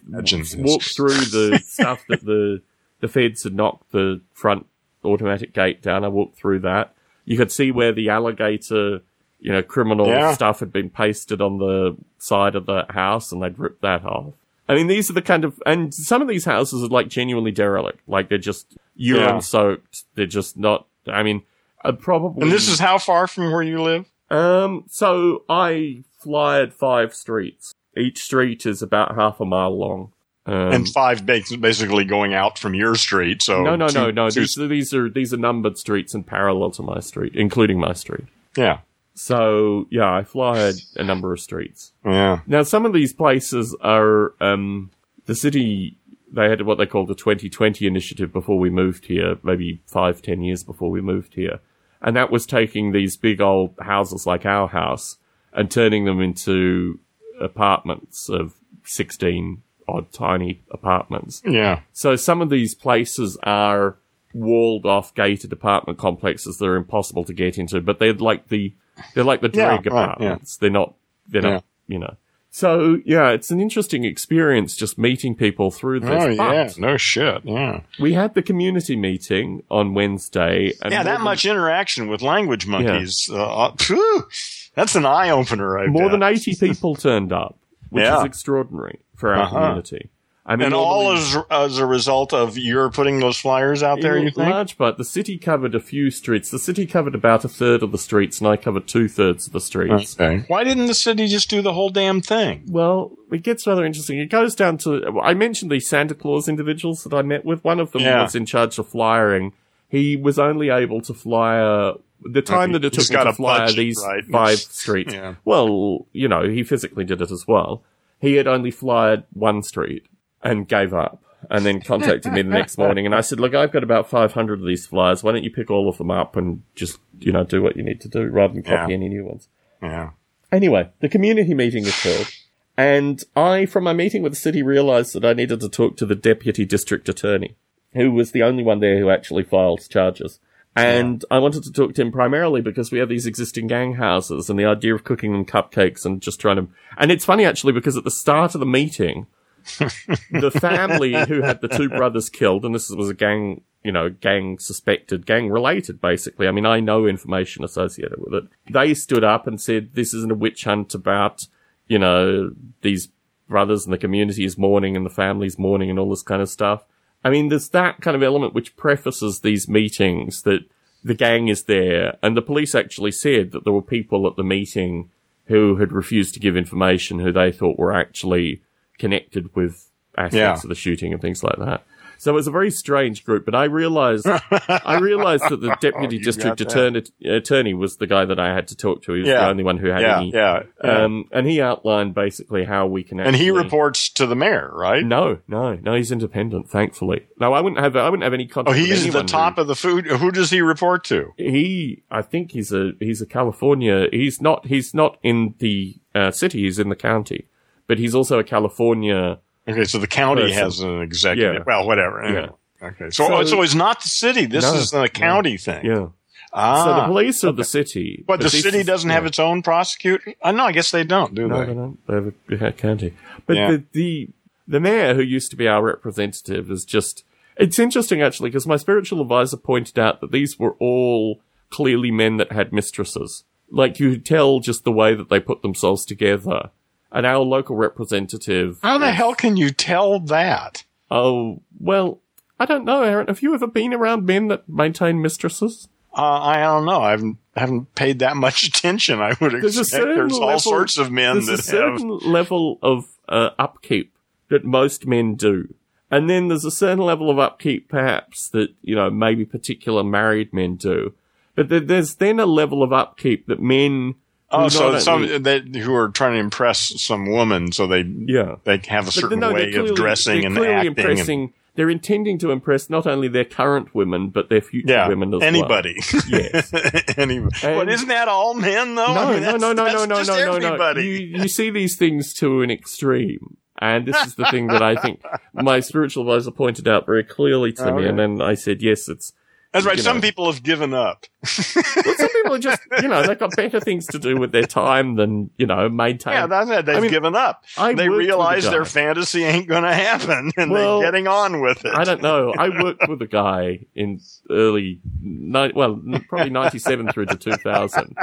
walked through the stuff that the the feds had knocked the front automatic gate down. I walked through that. You could see where the alligator, you know, criminal Yeah. stuff had been pasted on the side of the house, and they'd ripped that off. I mean, these are the kind of, and some of these houses are like genuinely derelict, like they're just urine Yeah. soaked. They're just not. I mean, uh, probably. and this is how far from where you live? Um, so I flyed five streets. Each street is about half a mile long. Um, and five basically going out from your street. So no, no, no, two- no. two- These, are- these are these are numbered streets and parallel to my street, including my street. yeah, So yeah, I flyed a number of streets. yeah, Now some of these places are um, the city. They had what they called the 2020 initiative before we moved here, maybe five, ten years before we moved here, and that was taking these big old houses like our house and turning them into apartments of 16 odd tiny apartments. yeah, So some of these places are walled off gated apartment complexes that are impossible to get into, but they're like the they're like the Yeah, drag right, apartments. They're not they're not you know. So yeah, it's an interesting experience just meeting people through this. oh But yeah, no shit, yeah, we had the community meeting on Wednesday and yeah. That than- much interaction with language monkeys. Uh, uh, phew, that's an eye opener, more there. than eighty people turned up, which Yeah. is extraordinary for our Uh-huh. community. I mean, and all as, as a result of your putting those flyers out there. You think? large part, the city covered a few streets. The city covered about a third of the streets, and I covered two thirds of the streets. Okay. Why didn't the city just do the whole damn thing? Well, it gets rather interesting. It goes down to I mentioned these Santa Claus individuals that I met with. One of them Yeah. was in charge of flyering. He was only able to flyer the time that it took him to a flyer budget, these right? five streets. yeah. Well, you know, he physically did it as well. He had only flyed one street and gave up. And then contacted me the next morning, and I said, "Look, I've got about 500 of these flyers. Why don't you pick all of them up and just, you know, do what you need to do rather than copy Yeah. any new ones?" Yeah. Anyway, the community meeting is held, and I, from my meeting with the city, realised that I needed to talk to the deputy district attorney, who was the only one there who actually files charges. And I wanted to talk to him primarily because we have these existing gang houses and the idea of cooking them cupcakes and just trying to. And it's funny actually because at the start of the meeting, the family who had the two brothers killed, and this was a gang, you know, gang suspected, gang related, basically. I mean, I know information associated with it. They stood up and said, this isn't a witch hunt about, you know, these brothers and the community is mourning and the family's mourning and all this kind of stuff. I mean, there's that kind of element which prefaces these meetings that the gang is there, and the police actually said that there were people at the meeting who had refused to give information who they thought were actually connected with aspects Yeah. of the shooting and things like that. So it was a very strange group, but I realized, I realized that the deputy You district attorney, attorney was the guy that I had to talk to. He was the only one who had Yeah, any, yeah, yeah. um, and he outlined basically how we can and he reports to the mayor, right? no, no, no. He's independent. Thankfully, no. I wouldn't have. I wouldn't have any Oh, contact. with he's the top who- of the food. Who does he report to? He, I think he's a he's a California. He's not. He's not in the uh, city. He's in the county, but he's also a California. Okay, so the county Person. has an executive. Yeah. Well, whatever. Anyway. Okay, so, So- so it's not the city. This No, is the county thing. Yeah. Ah, so the police are the city, but the city is- doesn't have yeah. its own prosecutor. I know. I guess they don't, do No, they? they don't. They have a, a county. But Yeah. the, the the mayor, who used to be our representative, is just It's interesting actually because my spiritual advisor pointed out that these were all clearly men that had mistresses. Like you could tell just the way that they put themselves together. And our local representative. How the hell can you tell that? Oh, well, I don't know, Aaron. Have you ever been around men that maintain mistresses? Uh, I don't know. I haven't, haven't paid that much attention. I would There's expect there's all level- sorts of men There's that have. A certain level of uh, upkeep that most men do. And then there's a certain level of upkeep, perhaps, that, you know, maybe particular married men do. But there's then a level of upkeep that men. Oh, so some who are trying to impress some woman, so they Yeah. they have a certain no, way clearly- of dressing and acting. and-. They're intending to impress not only their current women, but their future yeah, women as anybody. Yes. anybody. And- but isn't that all men though? well. I mean, No, no, no, no, no, no, no, no, no. You, you see these things to an extreme. And this is the thing that I think my spiritual advisor pointed out very clearly to me. Okay. And oh, then I said, yes, it's, That's right. Some know. people have given up. well, some people are just, you know, they've got better things to do with their time than, you know, maintain. Yeah, that's it. They've I mean, given up. I they worked with a realize their fantasy ain't going to happen, and Well, they're getting on with it. I don't know. I worked with a guy in early, ni- well, probably ninety-seven through to two thousand,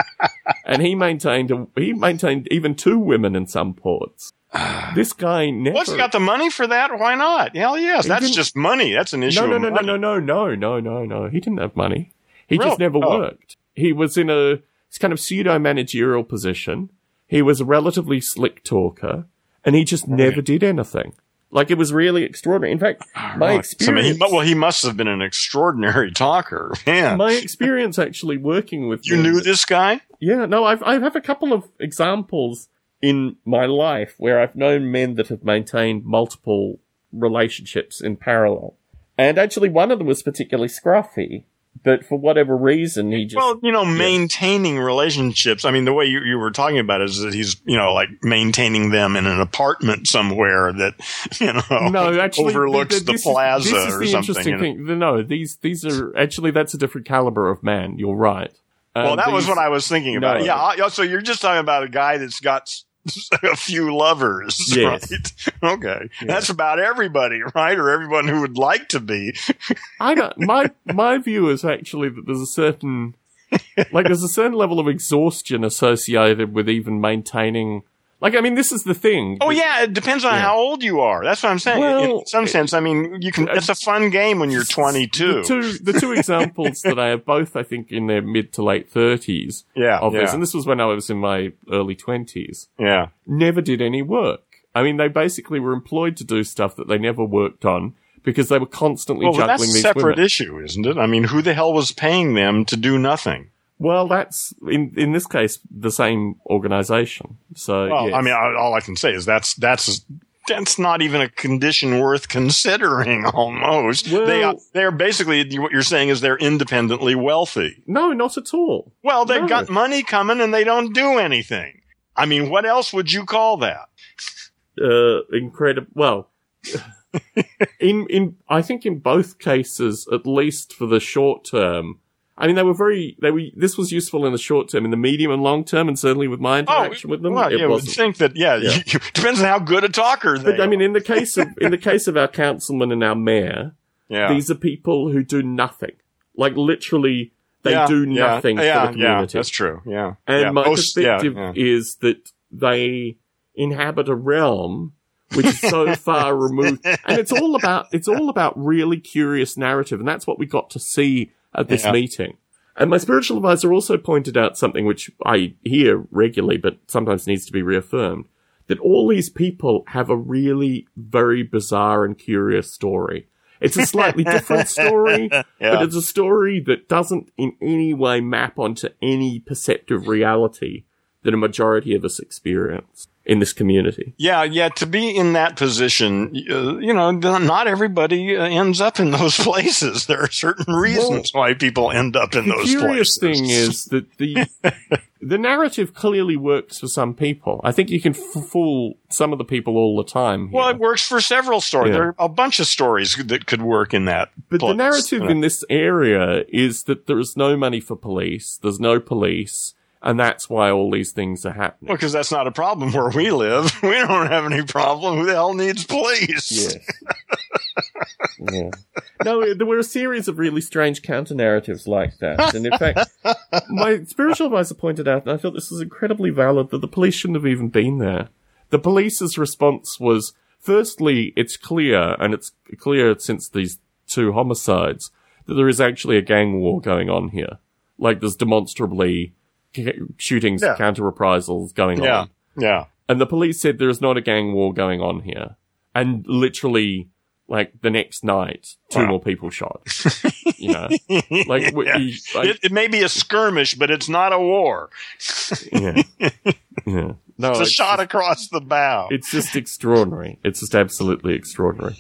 and he maintained a, he maintained even two women in some ports. This guy never. What's got the money for that? Why not? Hell yes. He That's just money. That's an issue. no, no, no, no, no, no, no, no, no, no. He didn't have money. He Really? just never Oh. worked. He was in a kind of pseudo managerial position. He was a relatively slick talker, and he just never did anything. Like it was really extraordinary. In fact, ah, my Right. So, I mean, experience. he, well, he must have been an extraordinary talker. Man, my experience actually working with you men- knew this guy? Yeah, no, I've I have a couple of examples in my life where I've known men that have maintained multiple relationships in parallel. And actually one of them was particularly scruffy, but for whatever reason he just Well, you know, maintaining relationships. I mean, the way you, you were talking about it is that he's, you know, like maintaining them in an apartment somewhere that, you know, no, actually, overlooks th- the this is- plaza this is or the something. interesting you know. thing. No, these these are actually that's a different caliber of man. You're right. Well, Um, that was what I was thinking about. No. Yeah. I- So you're just talking about a guy that's got s- a few lovers, Yes. right? Okay. That's about everybody, right? Or everyone who would like to be. I don't. My my view is actually that there's a certain, like, there's a certain level of exhaustion associated with even maintaining. Like, I mean, this is the thing. Oh yeah, it depends on Yeah. how old you are. That's what I'm saying. Well, In some sense, I mean, you can. Uh, it's a fun game when you're 22. The two, the two examples that I have, both I think in their mid to late thirties Yeah, of this, and this was when I was in my early twenties. Yeah. Never did any work. I mean, they basically were employed to do stuff that they never worked on because they were constantly Well, juggling that's a separate women. issue, isn't it? I mean, who the hell was paying them to do nothing? Well, that's in in this case the same organization. So Well, yes. I mean, I, all I can say is that's that's that's not even a condition worth considering. Almost, Well- they are, they're basically what you're saying is they're independently wealthy. no, not at all. Well, they've No. got money coming and they don't do anything. I mean, what else would you call that? uh, incredible. Well, in in I think in both cases, at least for the short term, I mean they were very they were. This was useful in the short term, in the medium and long term, and certainly with my oh, interaction with them, Oh, well, it you would wasn't. think that. Yeah, Yeah. You, you- depends on how good a talker they. But I mean, in the case of in the case of our councilman and our mayor, yeah. these are people who do nothing. Like literally, they Yeah, do nothing yeah, for the community. Yeah, that's true. Yeah, And yeah. my Most- yeah, perspective yeah. is that they inhabit a realm which is so far removed, and it's all about it's all about really curious narrative, and that's what we got to see at this Yeah. meeting. And my spiritual advisor also pointed out something which I hear regularly, but sometimes needs to be reaffirmed. That all these people have a really very bizarre and curious story. It's a slightly different story, Yeah. but it's a story that doesn't in any way map onto any perceptive reality that a majority of us experience in this community. Yeah, yeah. To be in that position, uh, you know, not everybody uh, ends up in those places. There are certain reasons why people end up in those places. The curious thing is that the the narrative clearly works for some people. I think you can f- fool some of the people all the time. Here. well, it works for several stories. Yeah. There are a bunch of stories that could work in that. But the place. narrative Uh, in this area is that there is no money for police, there's no police, and that's why all these things are happening. Well, because that's not a problem where we live. We don't have any problem. Who the hell needs police? Yes. Yeah. No, there were a series of really strange counter narratives like that. And in fact, my spiritual advisor pointed out, and I thought this was incredibly valid, that the police shouldn't have even been there. The police's response was, firstly, it's clear, and it's clear since these two homicides, that there is actually a gang war going on here. Like there's demonstrably shootings, Yeah. counter reprisals going Yeah. on. Yeah. Yeah. And the police said there is not a gang war going on here. And literally, like the next night, two Wow. more people shot. you know, like, w- Yeah. you- like- it, it may be a skirmish, but it's not a war. yeah, yeah. No, It's a shot across the bow. It's just extraordinary. It's just absolutely extraordinary.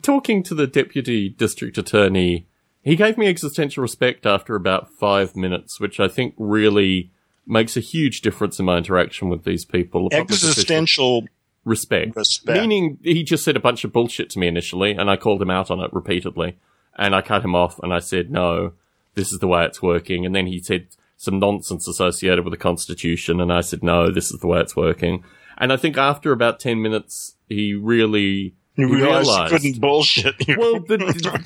Talking to the deputy district attorney, he gave me existential respect after about five minutes, which I think really makes a huge difference in my interaction with these people. The public officials- Existential respect. respect. Meaning he just said a bunch of bullshit to me initially, and I called him out on it repeatedly. And I cut him off and I said, no, this is the way it's working. And then he said some nonsense associated with the Constitution, and I said, no, this is the way it's working. And I think after about 10 minutes, he really You realized you realized. couldn't bullshit you. Well, the,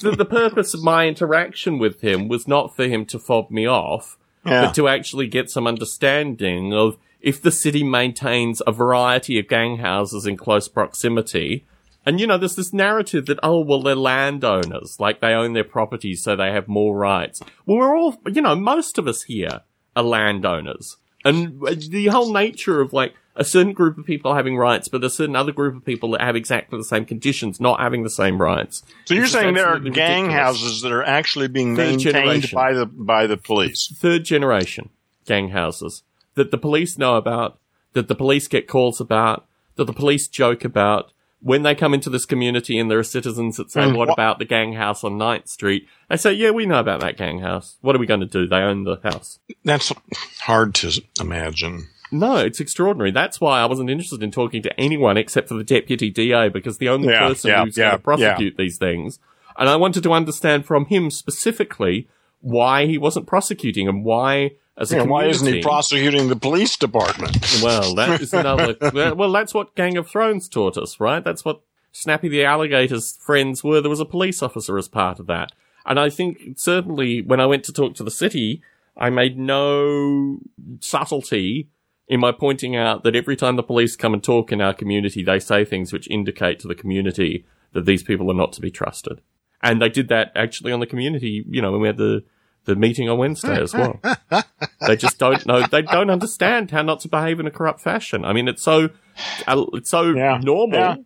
the, the purpose of my interaction with him was not for him to fob me off, Yeah. but to actually get some understanding of if the city maintains a variety of gang houses in close proximity. And you know, there's this narrative that, oh, well, they're landowners, like they own their properties, so they have more rights. Well, we're all, you know, most of us here are landowners. And the whole nature of like a certain group of people having rights, but a certain other group of people that have exactly the same conditions not having the same rights. so you're saying there are gang ridiculous. houses that are actually being Third maintained generation. by the by the police. third generation gang houses that the police know about, that the police get calls about, that the police joke about. When they come into this community and there are citizens that say, And what wha- about the gang house on Ninth Street? They say, yeah, we know about that gang house. What are we going to do? They own the house. That's hard to imagine. No, it's extraordinary. That's why I wasn't interested in talking to anyone except for the deputy DA because the only Yeah, person yeah, who's yeah, going to prosecute these things. And I wanted to understand from him specifically why he wasn't prosecuting and why, as a Yeah, why isn't he prosecuting the police department? well, that is another. well, that's what Gang of Thrones taught us, right? That's what Snappy the Alligator's friends were. There was a police officer as part of that. And I think certainly when I went to talk to the city, I made no subtlety in my pointing out that every time the police come and talk in our community, they say things which indicate to the community that these people are not to be trusted. And they did that actually on the community, you know, when we had the, the meeting on Wednesday as well. they just don't know, they don't understand how not to behave in a corrupt fashion. I mean, it's so, uh, it's so Yeah, normal, yeah.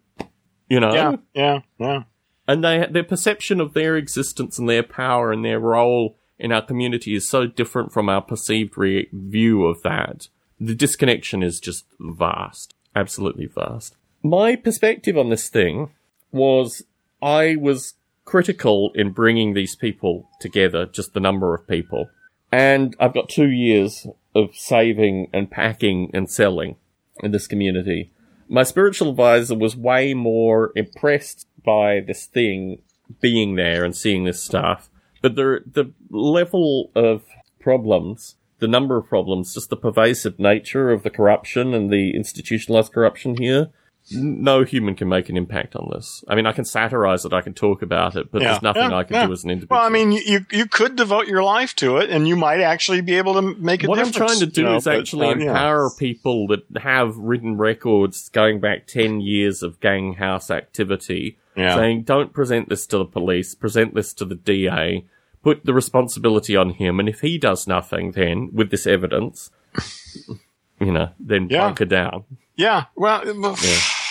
you know? Yeah, yeah, yeah. and they their perception of their existence and their power and their role in our community is so different from our perceived re- view of that. The disconnection is just vast, absolutely vast. My perspective on this thing was I was critical in bringing these people together, just the number of people. And I've got two years of saving and packing and selling in this community. My spiritual advisor was way more impressed by this thing being there and seeing this stuff. But the, the level of problems, the number of problems, just the pervasive nature of the corruption and the institutionalized corruption here, no human can make an impact on this. I mean, I can satirize it, I can talk about it, but Yeah, there's nothing yeah, I can yeah. do as an individual. Well, I mean, you you could devote your life to it, and you might actually be able to make a what I'm trying to do you know, is actually um, yeah. empower people that have written records going back 10 years of gang house activity, saying, don't present this to the police, present this to the DA, put the responsibility on him, and if he does nothing, then, with this evidence, you know, then Yeah. bunker down. Yeah. Well, well,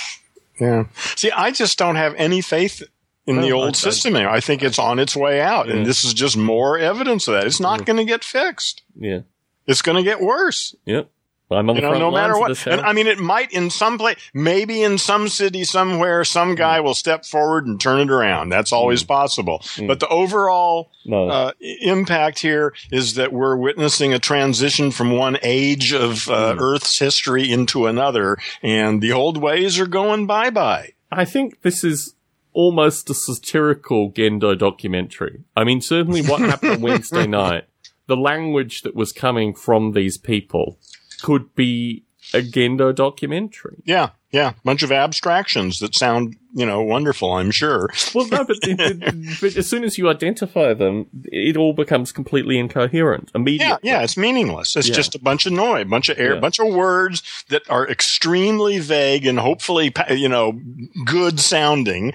yeah. See, I just don't have any faith in the old I- I- system anymore. I think it's on its way out, and this is just more evidence of that. It's not going to get fixed. Yeah. It's going to get worse. Yep. I'm on You the know, no matter of what. And. I mean, it might in some place, maybe in some city somewhere, some guy will step forward and turn it around. That's always possible. But the overall no. uh, impact here is that we're witnessing a transition from one age of uh, Earth's history into another, and the old ways are going bye bye. I think this is almost a satirical Gendo documentary. I mean, certainly what happened Wednesday night, the language that was coming from these people could be a Gendo documentary. Yeah, yeah, bunch of abstractions that sound, you know, wonderful. I'm sure. Well, no, but, but as soon as you identify them, it all becomes completely incoherent immediately. Yeah, yeah, it's meaningless. It's Yeah. just a bunch of noise, a bunch of air, Yeah. bunch of words that are extremely vague and hopefully, you know, good sounding.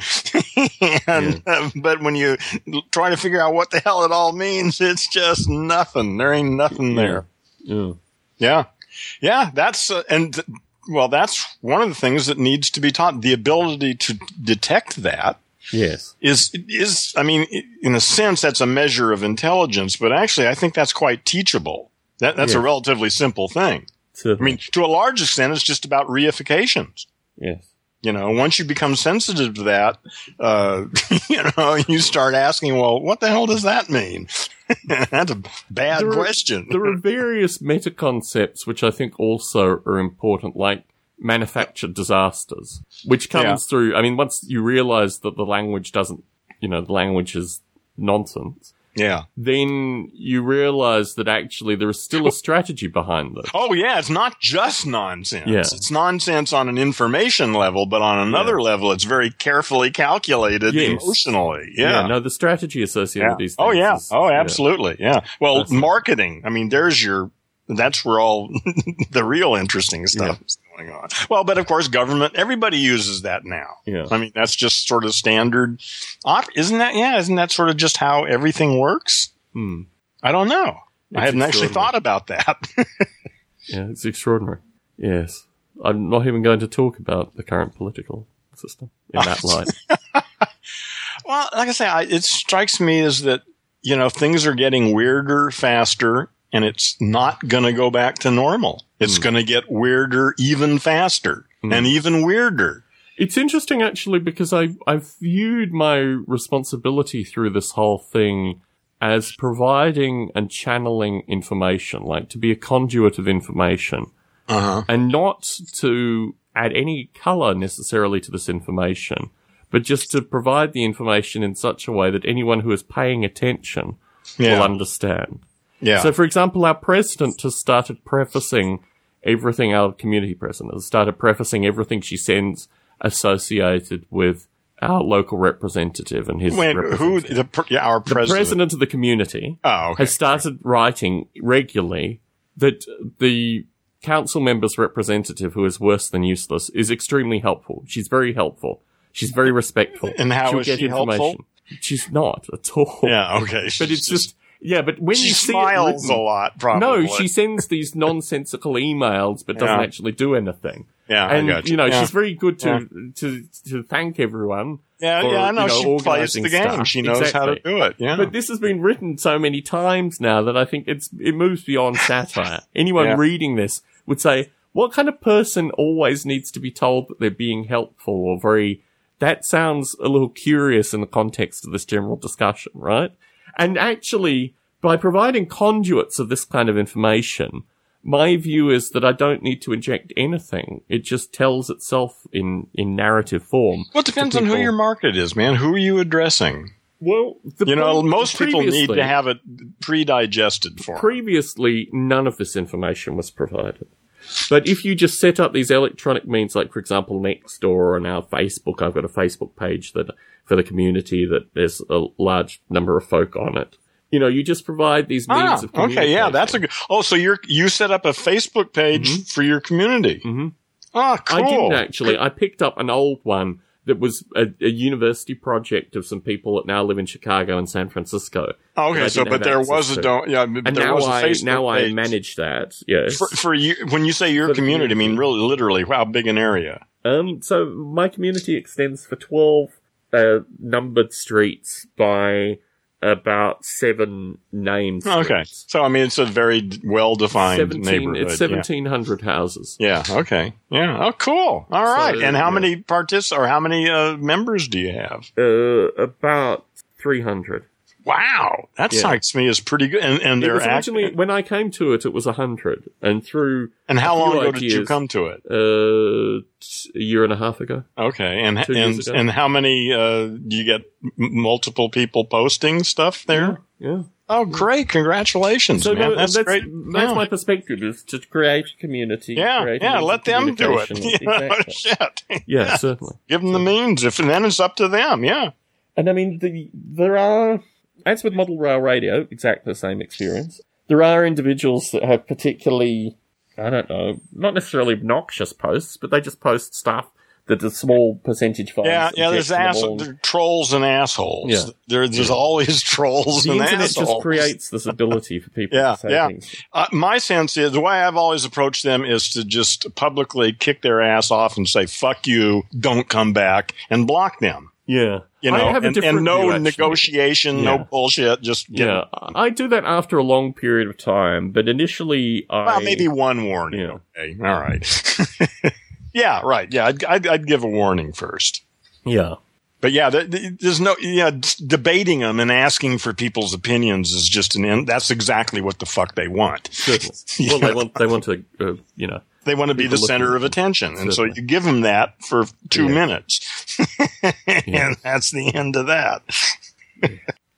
and, uh, but when you try to figure out what the hell it all means, it's just nothing. There ain't nothing there. Yeah. Yeah. Yeah. That's, uh, and, th- well, that's one of the things that needs to be taught. The ability to detect that Yes. is, is, I mean, in a sense, that's a measure of intelligence, but actually, I think that's quite teachable. That, that's a relatively simple thing. I mean, to a large extent, it's just about reifications. yes. You know, once you become sensitive to that, uh, you know, you start asking, well, what the hell does that mean? That's a bad There are- question. There are various meta concepts which I think also are important, like manufactured disasters, which comes Yeah. through. I mean, once you realize that the language doesn't, you know, the language is nonsense, yeah. then you realize that actually there is still a strategy behind this. Oh yeah, it's not just nonsense. Yeah. It's nonsense on an information level, but on another level, it's very carefully calculated Yes. emotionally. Yeah. no, the strategy associated Yeah. with these things. Oh things yeah. is- Oh, absolutely. Yeah. Well, That's- marketing. I mean, there's your. That's where all the real interesting stuff is going on. Well, but of course, government. Everybody uses that now. Yeah. I mean, that's just sort of standard. op- Isn't that? Yeah. Isn't that sort of just how everything works? Hmm. I don't know. I It's hadn't actually thought about that. Yeah, it's extraordinary. Yes. I'm not even going to talk about the current political system in that light. Well, like I say, I, it strikes me as that you know things are getting weirder faster, and it's not going to go back to normal. It's going to get weirder even faster and even weirder. It's interesting actually because I I've viewed my responsibility through this whole thing as providing and channeling information, like to be a conduit of information, Uh huh. and not to add any color necessarily to this information, but just to provide the information in such a way that anyone who is paying attention will understand. Yeah. So, for example, our president has started prefacing everything, our community president has started prefacing everything she sends associated with our local representative and his Wait, who the yeah, our president. the president? of the community Oh, okay. has started writing regularly that the council member's representative, who is worse than useless, is extremely helpful. She's very helpful. She's very respectful. And how She'll is get she helpful? information. She's not at all. Yeah. Okay. But it's just, yeah, but when she you see smiles written- a lot. Probably. no, she sends these nonsensical emails, but doesn't Yeah. actually do anything. Yeah, and you. you know, Yeah. she's very good to to to thank everyone. Yeah, for, yeah, I know. you know, she plays the game. stuff. She knows how to do it. Yeah. But this has been written so many times now that I think it's it moves beyond satire. Anyone Yeah. reading this would say, "What kind of person always needs to be told that they're being helpful or very?" That sounds a little curious in the context of this general discussion, right? And actually, by providing conduits of this kind of information, my view is that I don't need to inject anything. It just tells itself in, in narrative form. well, it depends on who your market is, man. Who are you addressing? Well, the You know, most people need to have it pre-digested for previously none of this information was provided. But if you just set up these electronic means, like for example Nextdoor or now Facebook, I've got a Facebook page that for the community that there's a large number of folk on it. You know, you just provide these means Ah, of communication. okay, yeah, that's a good. Oh, so you're you set up a Facebook page for your community. Mhm. Oh, cool. I didn't actually. I picked up an old one that was a, a university project of some people that now live in Chicago and San Francisco. that Okay, so but there was a don't. Yeah, And there now was a I Facebook now I manage that. Yes. for, for you when you say your For community, I mean really literally how big an area? Um, so my community extends for 12 uh, numbered streets by about seven named Okay, so I mean it's a very well defined neighborhood. it's yeah. 1700 houses. Yeah. Okay. Yeah. Oh, cool. All right. and how yeah. many partic or how many uh, members do you have? Uh, about 300. Wow, that Yeah. strikes me as pretty good. And, and It they're was act- when I came to it, it was a 100. And through, and how long ago did you come to it? uh, a year and a half ago. Okay, and and and how many uh, do you get? Multiple people posting stuff there? Yeah. Oh, great! Congratulations, So man. no, That's, that's, great. that's Yeah. my perspective is to create a community. yeah, yeah. Let them do it. communication. You know, Exactly. shit. Yeah, certainly. Give them the means. If and then it's up to them. Yeah. And I mean, the, there are, as with model rail radio, exactly the same experience. There are individuals that have particularly, I don't know, not necessarily obnoxious posts, but they just post stuff that a small percentage finds. Yeah, yeah. There's ass- there trolls and assholes. Yeah. There, there's always trolls The and internet assholes. just creates this ability for people Yeah, to say yeah. things. Uh, my sense is the way I've always approached them is to just publicly kick their ass off and say "fuck you," don't come back, and block them. Yeah. You know, and, and no view, negotiation, Yeah. no bullshit. Just Yeah, I do that after a long period of time, but initially I well, maybe one warning. Yeah. Okay, all right. yeah, right. Yeah, I'd, I'd, I'd give a warning first. yeah. But yeah, th- th- there's no, yeah, debating them and asking for people's opinions is just an, in, that's exactly what the fuck they want. Well, they want they want to, uh, you know, They want to be the center of attention. And so you give them that for two Yeah. minutes. and that's the end of that.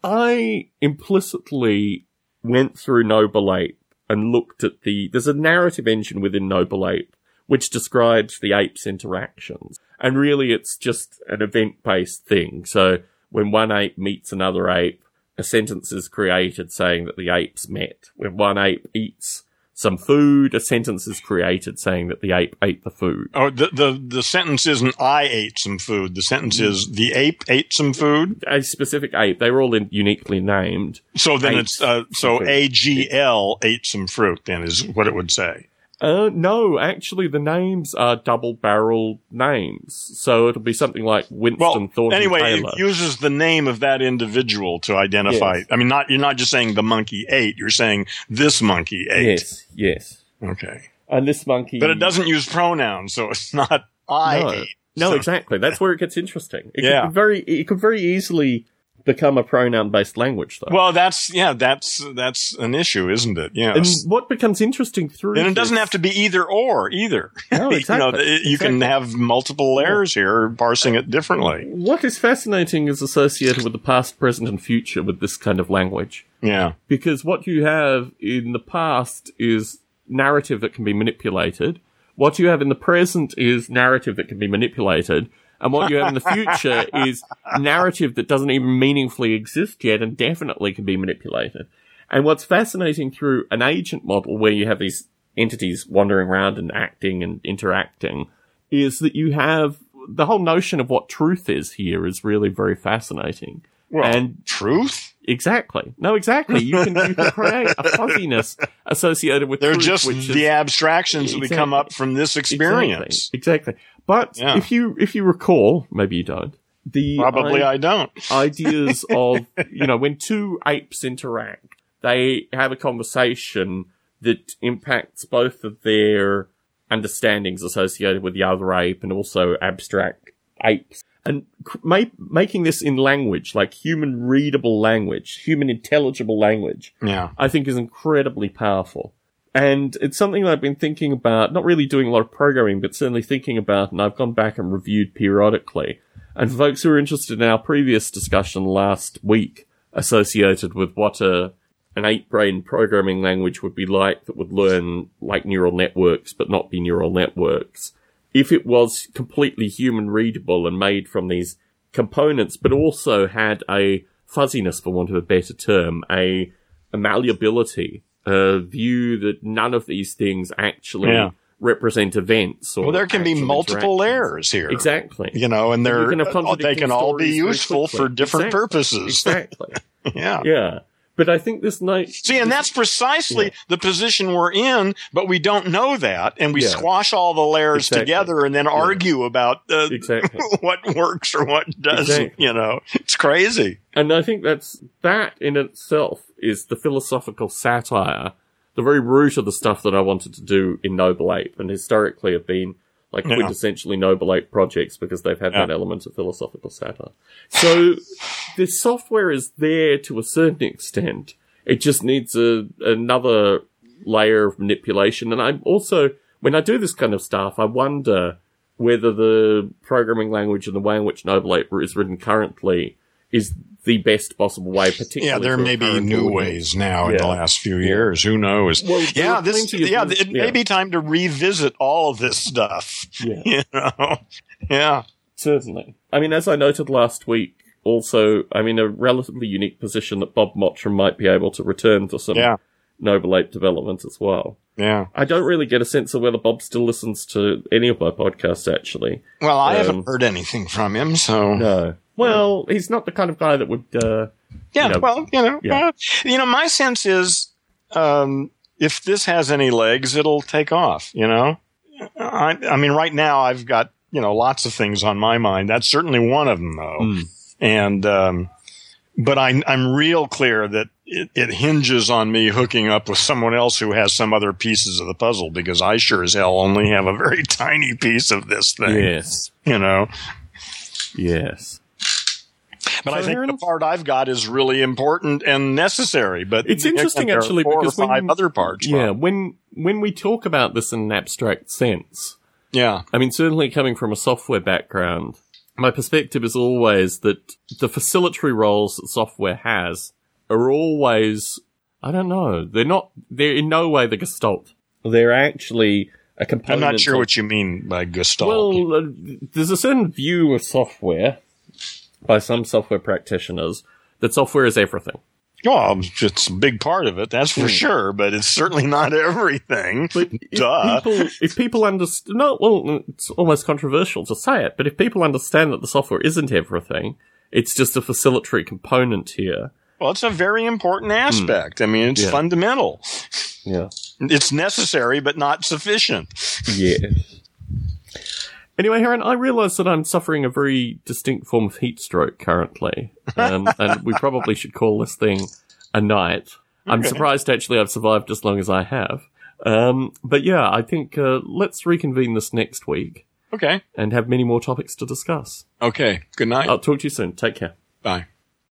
I implicitly went through Noble Ape and looked at the. There's a narrative engine within Noble Ape which describes the apes' interactions. And really, it's just an event based thing. So when one ape meets another ape, a sentence is created saying that the apes met. When one ape eats some food, a sentence is created saying that the ape ate the food. Oh, the, the, the sentence isn't I ate some food. The sentence is the ape ate some food. A specific ape, they were all in, uniquely named. So then it's, uh, so. AGL ate some fruit then is what it would say. Uh, no, actually, the names are double barrel names. So it'll be something like Winston Well, Thornton anyway, Taylor. it uses the name of that individual to identify. Yes. I mean, not, you're not just saying the monkey ate. You're saying this monkey ate. yes, yes. Okay. And this monkey. But it doesn't use pronouns, so it's not I No, ate. no So- exactly. That's where it gets interesting. It Yeah. could very. It could very easily become a pronoun-based language, though. Well, that's yeah, that's that's an issue, isn't it? Yeah. And what becomes interesting through And it doesn't have to be either or either. No, you know, exactly. it- you can have multiple layers here, parsing it differently. What is fascinating is associated with the past, present, and future with this kind of language. Yeah. because what you have in the past is narrative that can be manipulated. What you have in the present is narrative that can be manipulated. And what you have in the future is narrative that doesn't even meaningfully exist yet and definitely can be manipulated. And what's fascinating through an agent model where you have these entities wandering around and acting and interacting is that you have the whole notion of what truth is here is really very fascinating. Well, and truth? Exactly. No, exactly. You can you can create a fuzziness associated with They're truth, just the is, abstractions that we come up from this experience. Exactly. exactly. But Yeah. if you if you recall, maybe you don't. The Probably i- I don't. ideas of you know when two apes interact, they have a conversation that impacts both of their understandings associated with the other ape and also abstract apes. And making this in language, like human readable language, human intelligible language, Yeah. I think is incredibly powerful. And it's something that I've been thinking about, not really doing a lot of programming, but certainly thinking about, and I've gone back and reviewed periodically. And for folks who are interested in our previous discussion last week associated with what a, an ape brain programming language would be like that would learn like neural networks, but not be neural networks. If it was completely human readable and made from these components, but also had a fuzziness, for want of a better term, a, a malleability, a view that none of these things actually Yeah. represent events. Or Well, there can be multiple layers here. Exactly. You know, and they're can have they can all be useful for different Exactly. purposes. Exactly. Yeah. yeah. But I think this night. See, and that's precisely the position we're in, but we don't know that, and we Yeah. squash all the layers Exactly. together and then argue about uh, Exactly. what works or what doesn't. Exactly. You know, it's crazy. And I think that's that in itself is the philosophical satire, the very root of the stuff that I wanted to do in Noble Ape, and historically have been like Yeah. quintessentially Noble Ape projects because they've had Yeah. that element of philosophical satire. So the software is there to a certain extent. It just needs a another layer of manipulation. And I'm also when I do this kind of stuff, I wonder whether the programming language and the way in which Noble Ape is written currently is the best possible way, particularly. Yeah, there may be new audience. ways now in the last few years. Who knows? Well, yeah, this yeah, it yeah. may be time to revisit all of this stuff. Yeah. You know, yeah, Certainly. I mean, as I noted last week, also, I'm in a relatively unique position that Bob Mottram might be able to return to some yeah, Noble Ape development as well. yeah. I don't really get a sense of whether Bob still listens to any of my podcasts, actually. Well, I Um, haven't heard anything from him, so No. Well, he's not the kind of guy that would, uh, yeah. you know, well, you know, yeah. uh, you know, my sense is, um, if this has any legs, it'll take off. You know, I, I mean, right now I've got you know lots of things on my mind. That's certainly one of them, though. Mm. And um, but I, I'm real clear that it, it hinges on me hooking up with someone else who has some other pieces of the puzzle because I sure as hell only have a very tiny piece of this thing. yes. You know, Yes. But I think Aaron- the part I've got is really important and necessary. But It's interesting, there are actually, four because or five when- other parts. Yeah, when, when we talk about this in an abstract sense, yeah, I mean, certainly coming from a software background, my perspective is always that the facilitatory roles that software has are always, I don't know, they're not, they're in no way the gestalt. They're actually a component. I'm not sure of- what you mean by gestalt. Well, uh, there's a certain view of software by some software practitioners that software is everything. Well, it's a big part of it, that's for sure, but it's certainly not everything. Hmm. But if people, if people understand, no, well, it's almost controversial to say it, but if people understand that the software isn't everything, it's just a facilitatory component here. Well, it's a very important aspect. I mean, it's Hmm. Yeah. fundamental. Yeah. It's necessary, but not sufficient. Yeah. Anyway, Aaron, I realise that I'm suffering a very distinct form of heat stroke currently, um, and we probably should call this thing a night. I'm surprised actually I've survived as long as I have. Um, but yeah, I think uh, let's reconvene this next week Okay. and have many more topics to discuss. Okay. Good night. I'll talk to you soon. Take care. Bye.